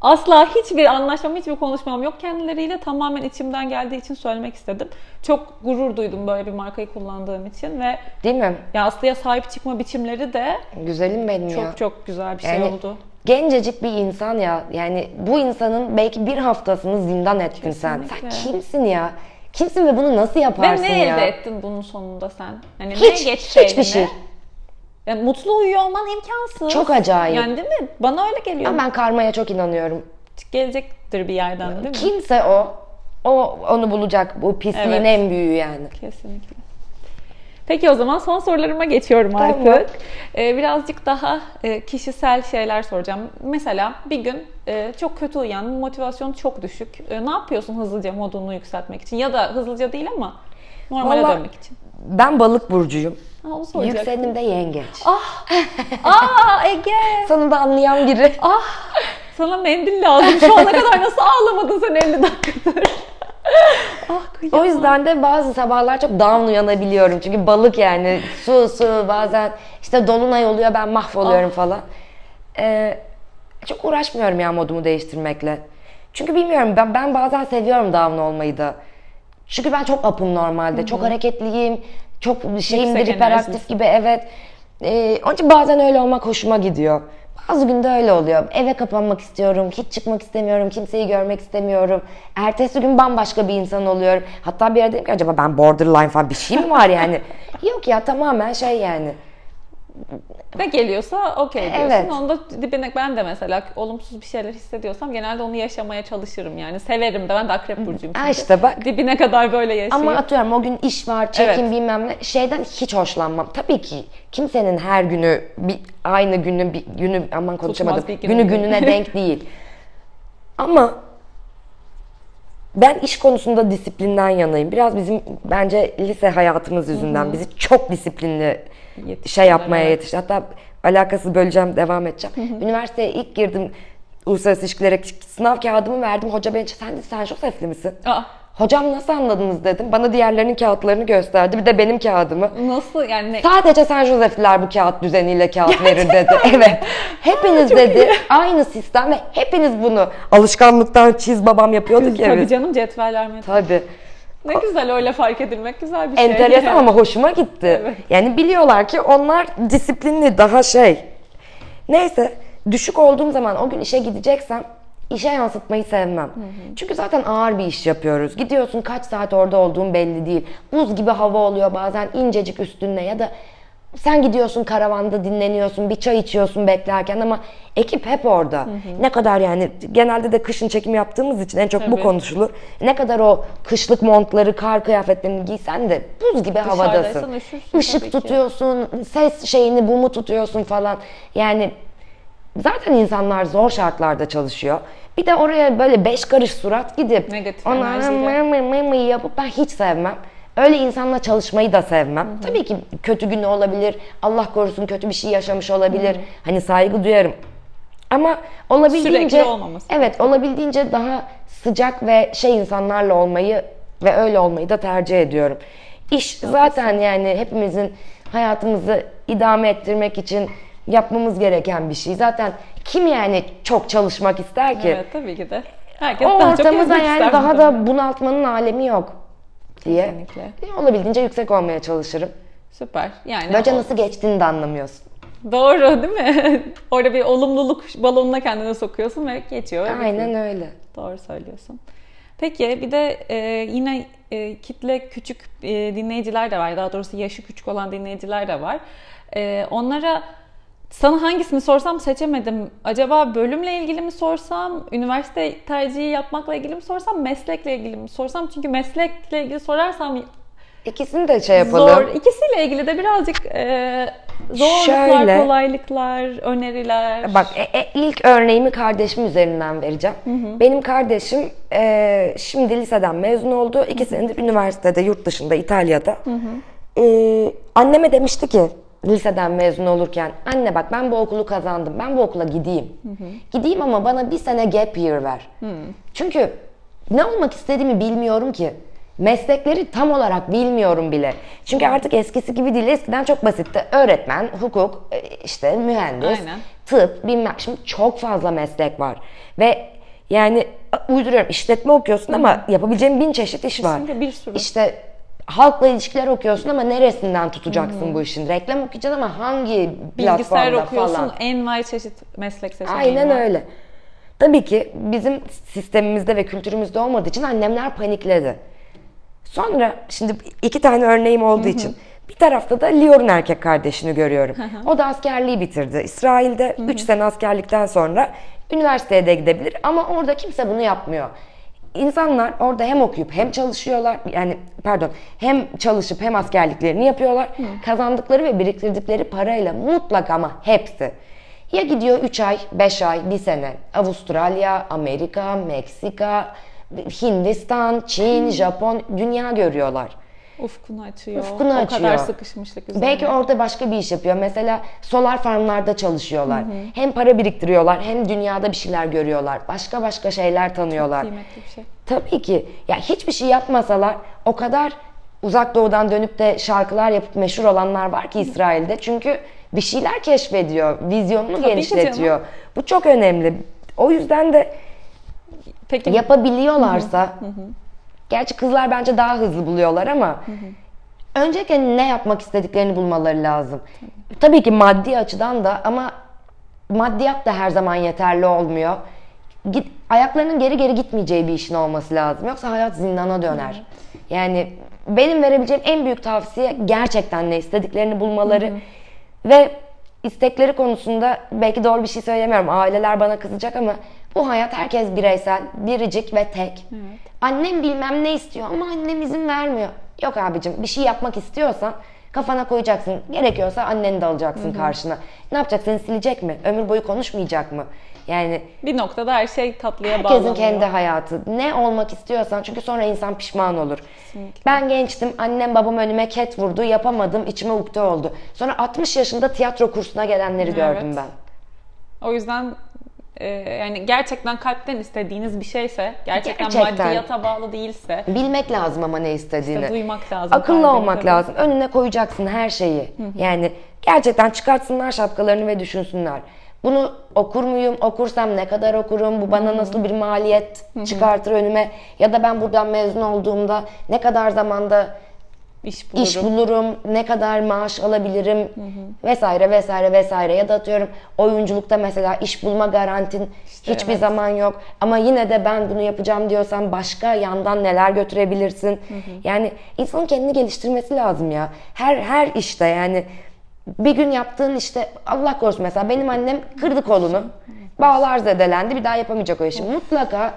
Asla hiçbir anlaşmam, hiçbir konuşmam yok kendileriyle. Tamamen içimden geldiği için söylemek istedim. Çok gurur duydum böyle bir markayı kullandığım için ve Değil mi? ya Aslı'ya sahip çıkma biçimleri de Güzelim benim çok ya. çok güzel bir şey Yani oldu. Gencecik bir insan ya. Yani bu insanın belki bir haftasını zindan ettin sen. Sen Kesinlikle. kimsin ya? Kimsin ve bunu nasıl Ve yaparsın ne ya? elde ettin bunun sonunda sen? Hani Hiç, ne geçti hiçbir eline? şey. Yani mutlu uyuyor olman imkansız. Çok acayip. Yani değil mi? Bana öyle geliyor. Ama ben karmaya çok inanıyorum. Gelecektir bir yerden değil mi? Kimse o, o onu bulacak. Bu pisliğin Evet. en büyüğü yani. Kesinlikle. Peki o zaman son sorularıma geçiyorum Tamam. artık. Ee, birazcık daha e, kişisel şeyler soracağım. Mesela bir gün e, çok kötü uyan, motivasyon çok düşük. E, ne yapıyorsun hızlıca modunu yükseltmek için? Ya da hızlıca değil ama normale Vallahi- dönmek için. Ben balık burcuyum. Ha, onu soracaktım. Yükselenim de yengeç. Aa Ege! Sonunda anlayan biri. Ah! Sana mendil lazım. Şu ana kadar nasıl ağlamadın sen 50 dakikadır? Ah. O yüzden de bazı sabahlar çok down uyanabiliyorum. Çünkü balık yani su su bazen işte dolunay oluyor ben mahvoluyorum falan. Ee, çok uğraşmıyorum ya modumu değiştirmekle. Çünkü bilmiyorum ben, ben bazen seviyorum down olmayı da. Çünkü ben çok apım normalde. Çok hareketliyim. Çok şeyimdir hiperaktif gibi evet. Ee, onun için bazen öyle olmak hoşuma gidiyor. Bazı günde öyle oluyor. Eve kapanmak istiyorum. Hiç çıkmak istemiyorum. Kimseyi görmek istemiyorum. Ertesi gün bambaşka bir insan oluyorum. Hatta bir yerde dedim ki acaba ben borderline falan bir şey mi var yani? Yok ya tamamen şey yani. Ne geliyorsa okey diyorsun. Evet. Onda dibine ben de mesela olumsuz bir şeyler hissediyorsam genelde onu yaşamaya çalışırım yani. Severim de ben de akrep burcuyum. Ha işte bak. Dibine kadar böyle yaşayayım. Ama atıyorum o gün iş var, çekim Evet. bilmem ne. Şeyden hiç hoşlanmam. Tabii ki kimsenin her günü bir aynı günü bir günü aman konuşamadım. günü günü gününe denk değil. Ama ben iş konusunda disiplinden yanayım. Biraz bizim bence lise hayatımız yüzünden bizi çok disiplinli Yetiştirdiler, şey yapmaya evet. yetişti. Hatta alakası böleceğim, devam edeceğim. Üniversiteye ilk girdim uluslararası ilişkilere sınav kağıdımı verdim. Hoca beni sen de sen Josef'li misin? Aa, Hocam nasıl anladınız dedim. Bana diğerlerinin kağıtlarını gösterdi. Bir de benim kağıdımı. nasıl yani ne? Sadece San Josef'liler bu kağıt düzeniyle kağıt verir dedi. Evet. Hepiniz dedi. Aynı sistem ve hepiniz bunu alışkanlıktan çiz babam yapıyorduk ya Tabii biz. canım cetveller mi? Tabii. Ne güzel öyle fark edilmek güzel bir şey. Enteresan ama hoşuma gitti. Evet. Yani biliyorlar ki onlar disiplinli daha şey. Neyse düşük olduğum zaman o gün işe gideceksem işe yansıtmayı sevmem. Çünkü zaten ağır bir iş yapıyoruz. Gidiyorsun kaç saat orada olduğun belli değil. Buz gibi hava oluyor bazen incecik üstünde ya da sen gidiyorsun karavanda dinleniyorsun, bir çay içiyorsun beklerken ama ekip hep orada. Ne kadar yani genelde de kışın çekim yaptığımız için en çok bu Tabii. konuşulur. Ne kadar o kışlık montları, kar kıyafetlerini giysen de buz gibi havadasın. Işık tutuyorsun, ses şeyini, bumu tutuyorsun falan. Yani zaten insanlar zor şartlarda çalışıyor. Bir de oraya böyle beş karış surat gidip Negatif ona mır mır mır yapıp ben hiç sevmem. Öyle insanla çalışmayı da sevmem. Tabii ki kötü günü olabilir. Allah korusun kötü bir şey yaşamış olabilir. Hani saygı duyarım. Ama olabildiğince evet olabildiğince daha sıcak ve şey insanlarla olmayı ve öyle olmayı da tercih ediyorum. İş zaten yani hepimizin hayatımızı idame ettirmek için yapmamız gereken bir şey. Zaten kim yani çok çalışmak ister ki? Evet tabii ki de. Herkes o daha çok ortamı da gezmek yani daha da bunaltmanın alemi yok diye. Kesinlikle. E, Olabildiğince yüksek olmaya çalışırım. Süper. Yani Böylece nasıl geçtiğini de anlamıyorsun. Doğru değil mi? Orada bir olumluluk balonuna kendini sokuyorsun ve geçiyor. Aynen bitiyor. öyle. Doğru söylüyorsun. Peki bir de e, yine e, kitle küçük e, dinleyiciler de var. Daha doğrusu yaşı küçük olan dinleyiciler de var. E, onlara sana hangisini sorsam seçemedim. Acaba bölümle ilgili mi sorsam, üniversite tercihi yapmakla ilgili mi sorsam, meslekle ilgili mi sorsam? Çünkü meslekle ilgili sorarsam İkisini de şey yapalım. zor. İkisiyle ilgili de birazcık e, zorluklar, Şöyle. kolaylıklar, öneriler. Bak e, e, ilk örneğimi kardeşim üzerinden vereceğim. Benim kardeşim e, şimdi liseden mezun oldu. İki senedir üniversitede, yurt dışında, İtalya'da. E, anneme demişti ki liseden mezun olurken anne bak ben bu okulu kazandım. Ben bu okula gideyim. Gideyim ama bana bir sene gap year ver. Çünkü ne olmak istediğimi bilmiyorum ki. Meslekleri tam olarak bilmiyorum bile. Çünkü artık eskisi gibi değil. Eskiden çok basitti. Öğretmen, hukuk, e, işte mühendis, Aynen. tıp, bilmem. Şimdi çok fazla meslek var. Ve yani uyduruyorum işletme okuyorsun ama yapabileceğin bin çeşit iş var. Kesinlikle bir sürü. İşte halkla ilişkiler okuyorsun ama neresinden tutacaksın bu işin? Reklam okuyacaksın ama hangi Bilgisayar platformda okuyorsun, falan? envai çeşit meslek seçeneği Aynen var. öyle. Tabii ki bizim sistemimizde ve kültürümüzde olmadığı için annemler panikledi. Sonra şimdi iki tane örneğim olduğu için bir tarafta da Lior'un erkek kardeşini görüyorum. O da askerliği bitirdi. İsrail'de 3 sene askerlikten sonra üniversiteye de gidebilir ama orada kimse bunu yapmıyor. İnsanlar orada hem okuyup hem çalışıyorlar. Yani pardon, hem çalışıp hem askerliklerini yapıyorlar. Kazandıkları ve biriktirdikleri parayla mutlaka ama hepsi ya gidiyor 3 ay, 5 ay, 1 sene Avustralya, Amerika, Meksika, Hindistan, Çin, Japon dünya görüyorlar. Ufkunu açıyor. Ufkunu o açıyor. kadar sıkışmışlık üzerine. Belki orada başka bir iş yapıyor. Mesela solar farmlarda çalışıyorlar. Hem para biriktiriyorlar hem dünyada bir şeyler görüyorlar. Başka başka şeyler tanıyorlar. kıymetli bir şey. Tabii ki. Ya hiçbir şey yapmasalar o kadar uzak doğudan dönüp de şarkılar yapıp meşhur olanlar var ki İsrail'de. Çünkü bir şeyler keşfediyor, vizyonunu Tabii genişletiyor. Bu çok önemli. O yüzden de Peki yapabiliyorlarsa gerçi kızlar bence daha hızlı buluyorlar ama öncelikle ne yapmak istediklerini bulmaları lazım. Tabii ki maddi açıdan da ama maddiyat da her zaman yeterli olmuyor. Git, ayaklarının geri geri gitmeyeceği bir işin olması lazım. Yoksa hayat zindana döner. Yani benim verebileceğim en büyük tavsiye gerçekten ne istediklerini bulmaları ve istekleri konusunda belki doğru bir şey söylemiyorum. Aileler bana kızacak ama bu hayat herkes bireysel, biricik ve tek. Annem bilmem ne istiyor ama annem izin vermiyor. Yok abicim bir şey yapmak istiyorsan kafana koyacaksın. Gerekiyorsa anneni de alacaksın karşına. Ne yapacaksın? Silecek mi? Ömür boyu konuşmayacak mı? Yani bir noktada her şey tatlıya Herkesin bağlanıyor. kendi hayatı. Ne olmak istiyorsan çünkü sonra insan pişman olur. Ben gençtim. Annem babam önüme ket vurdu. Yapamadım. içime ukde oldu. Sonra 60 yaşında tiyatro kursuna gelenleri gördüm Evet. ben. O yüzden e, yani gerçekten kalpten istediğiniz bir şeyse, gerçekten, Gerçekten. maddiyata bağlı değilse Bilmek lazım ama ne istediğini. işte duymak lazım. Akıllı olmak tabii. lazım. Önüne koyacaksın her şeyi. Yani gerçekten çıkartsınlar şapkalarını ve düşünsünler. Bunu okur muyum? Okursam ne kadar okurum? Bu bana nasıl bir maliyet çıkartır önüme? Ya da ben buradan mezun olduğumda ne kadar zamanda İş bulurum. iş bulurum, ne kadar maaş alabilirim vesaire vesaire vesaire ya da atıyorum oyunculukta mesela iş bulma garantin hiçbir evet. zaman yok ama yine de ben bunu yapacağım diyorsan başka yandan neler götürebilirsin. Yani insanın kendini geliştirmesi lazım ya. Her her işte yani bir gün yaptığın işte Allah korusun mesela benim annem kırdı kolunu. Bağlar zedelendi bir daha yapamayacak o işi. Mutlaka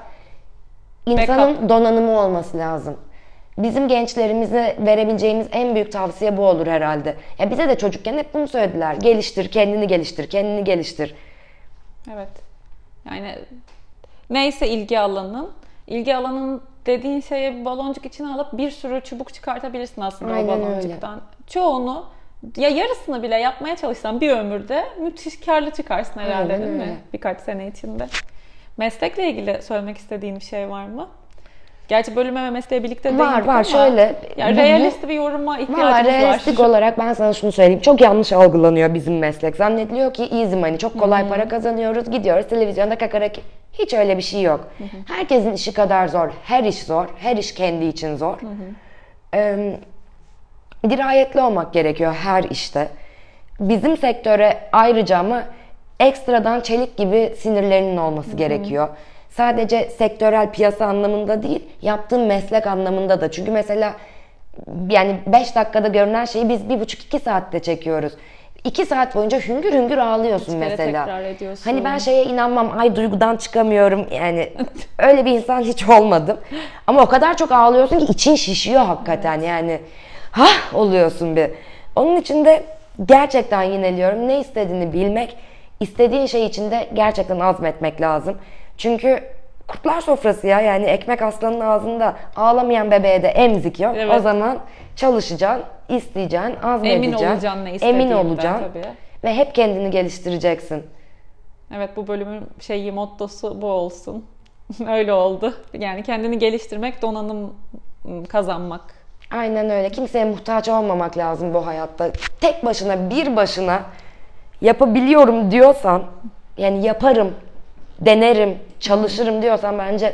insanın donanımı olması lazım. Bizim gençlerimize verebileceğimiz en büyük tavsiye bu olur herhalde. Ya bize de çocukken hep bunu söylediler. Geliştir, kendini geliştir, kendini geliştir. Evet. Yani neyse ilgi alanın ilgi alanın dediğin şeye bir baloncuk içine alıp bir sürü çubuk çıkartabilirsin aslında Aynen o öyle. baloncuktan. Çoğunu ya yarısını bile yapmaya çalışsan bir ömürde müthiş karlı çıkarsın herhalde Aynen değil mi? öyle. Birkaç sene içinde. Meslekle ilgili söylemek istediğin bir şey var mı? Gerçi bölüme ve mesleğe birlikte Var, değindik var. ama Şöyle, yani realist bir yoruma ihtiyacımız realistik var. olarak ben sana şunu söyleyeyim. Çok yanlış algılanıyor bizim meslek. Zannediliyor ki easy money, çok kolay para kazanıyoruz, gidiyoruz televizyonda kakarak. Hiç öyle bir şey yok. Herkesin işi kadar zor. Her iş zor. Her iş kendi için zor. Ee, dirayetli olmak gerekiyor her işte. Bizim sektöre ayrıca ama ekstradan çelik gibi sinirlerinin olması gerekiyor. Sadece sektörel piyasa anlamında değil, yaptığın meslek anlamında da. Çünkü mesela yani 5 dakikada görünen şeyi biz 1,5-2 saatte çekiyoruz. 2 saat boyunca hüngür hüngür ağlıyorsun kere mesela. tekrar ediyorsun. Hani ben şeye inanmam, ay duygudan çıkamıyorum yani öyle bir insan hiç olmadım. Ama o kadar çok ağlıyorsun ki için şişiyor hakikaten yani. Hah oluyorsun bir. Onun için de gerçekten yineliyorum. Ne istediğini bilmek, istediğin şey için de gerçekten azmetmek lazım. Çünkü kurtlar sofrası ya yani ekmek aslanın ağzında ağlamayan bebeğe de emzik yok. Evet. O zaman çalışacaksın, isteyeceksin, azmedeceksin. olacaksın ne Emin olacaksın. tabii. Ve hep kendini geliştireceksin. Evet bu bölümün şeyi mottosu bu olsun. Öyle oldu. Yani kendini geliştirmek, donanım ım, kazanmak. Aynen öyle. Kimseye muhtaç olmamak lazım bu hayatta. Tek başına, bir başına yapabiliyorum diyorsan, yani yaparım, denerim, çalışırım diyorsan bence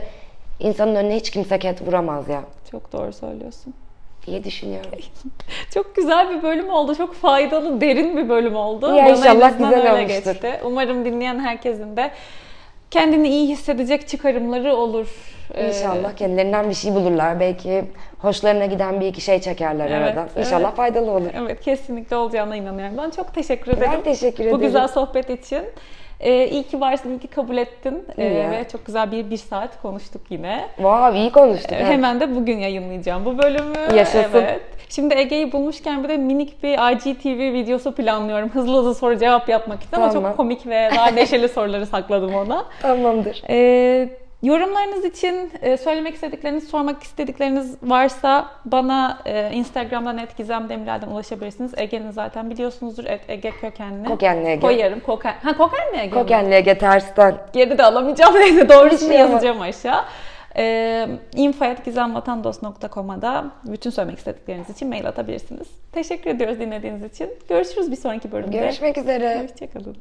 insanın önüne hiç kimse ket vuramaz ya Çok doğru söylüyorsun. diye düşünüyorum. Çok güzel bir bölüm oldu. Çok faydalı, derin bir bölüm oldu. Ya Bana en inşallah azından güzel öyle olmuştur. geçti. Umarım dinleyen herkesin de kendini iyi hissedecek çıkarımları olur. Ee, İnşallah kendilerinden bir şey bulurlar. Belki hoşlarına giden bir iki şey çekerler Evet, aradan. İnşallah evet. faydalı olur. Evet kesinlikle olacağına inanıyorum. Ben çok teşekkür ederim. Ben teşekkür Bu ederim. güzel sohbet için. Ee, iyi ki varsın, iyi ki kabul ettin. Ee, ya. ve çok güzel bir bir saat konuştuk yine. Wow, iyi konuştuk. ha. Hemen de bugün yayınlayacağım bu bölümü. Yaşasın. Evet. Şimdi Ege'yi bulmuşken bir de minik bir IGTV videosu planlıyorum. Hızlı hızlı soru cevap yapmak için ama Tamam. çok komik ve daha neşeli soruları sakladım ona. Tamamdır. Ee, yorumlarınız için e, söylemek istedikleriniz, sormak istedikleriniz varsa bana e, Instagram'dan et Gizem Demirel'den ulaşabilirsiniz. Ege'nin zaten biliyorsunuzdur. Et Ege kökenli. Kokenli Ege. Koyarım. Koken. Ha Kokenli Ege? Kokenli Ege tersten. Geri de alamayacağım. Neyse doğrusunu şey ama. yazacağım aşağı. Ee, info.gizemvatandos.com'a da bütün söylemek istedikleriniz için mail atabilirsiniz. Teşekkür ediyoruz dinlediğiniz için. Görüşürüz bir sonraki bölümde. Görüşmek üzere. Hoşçakalın.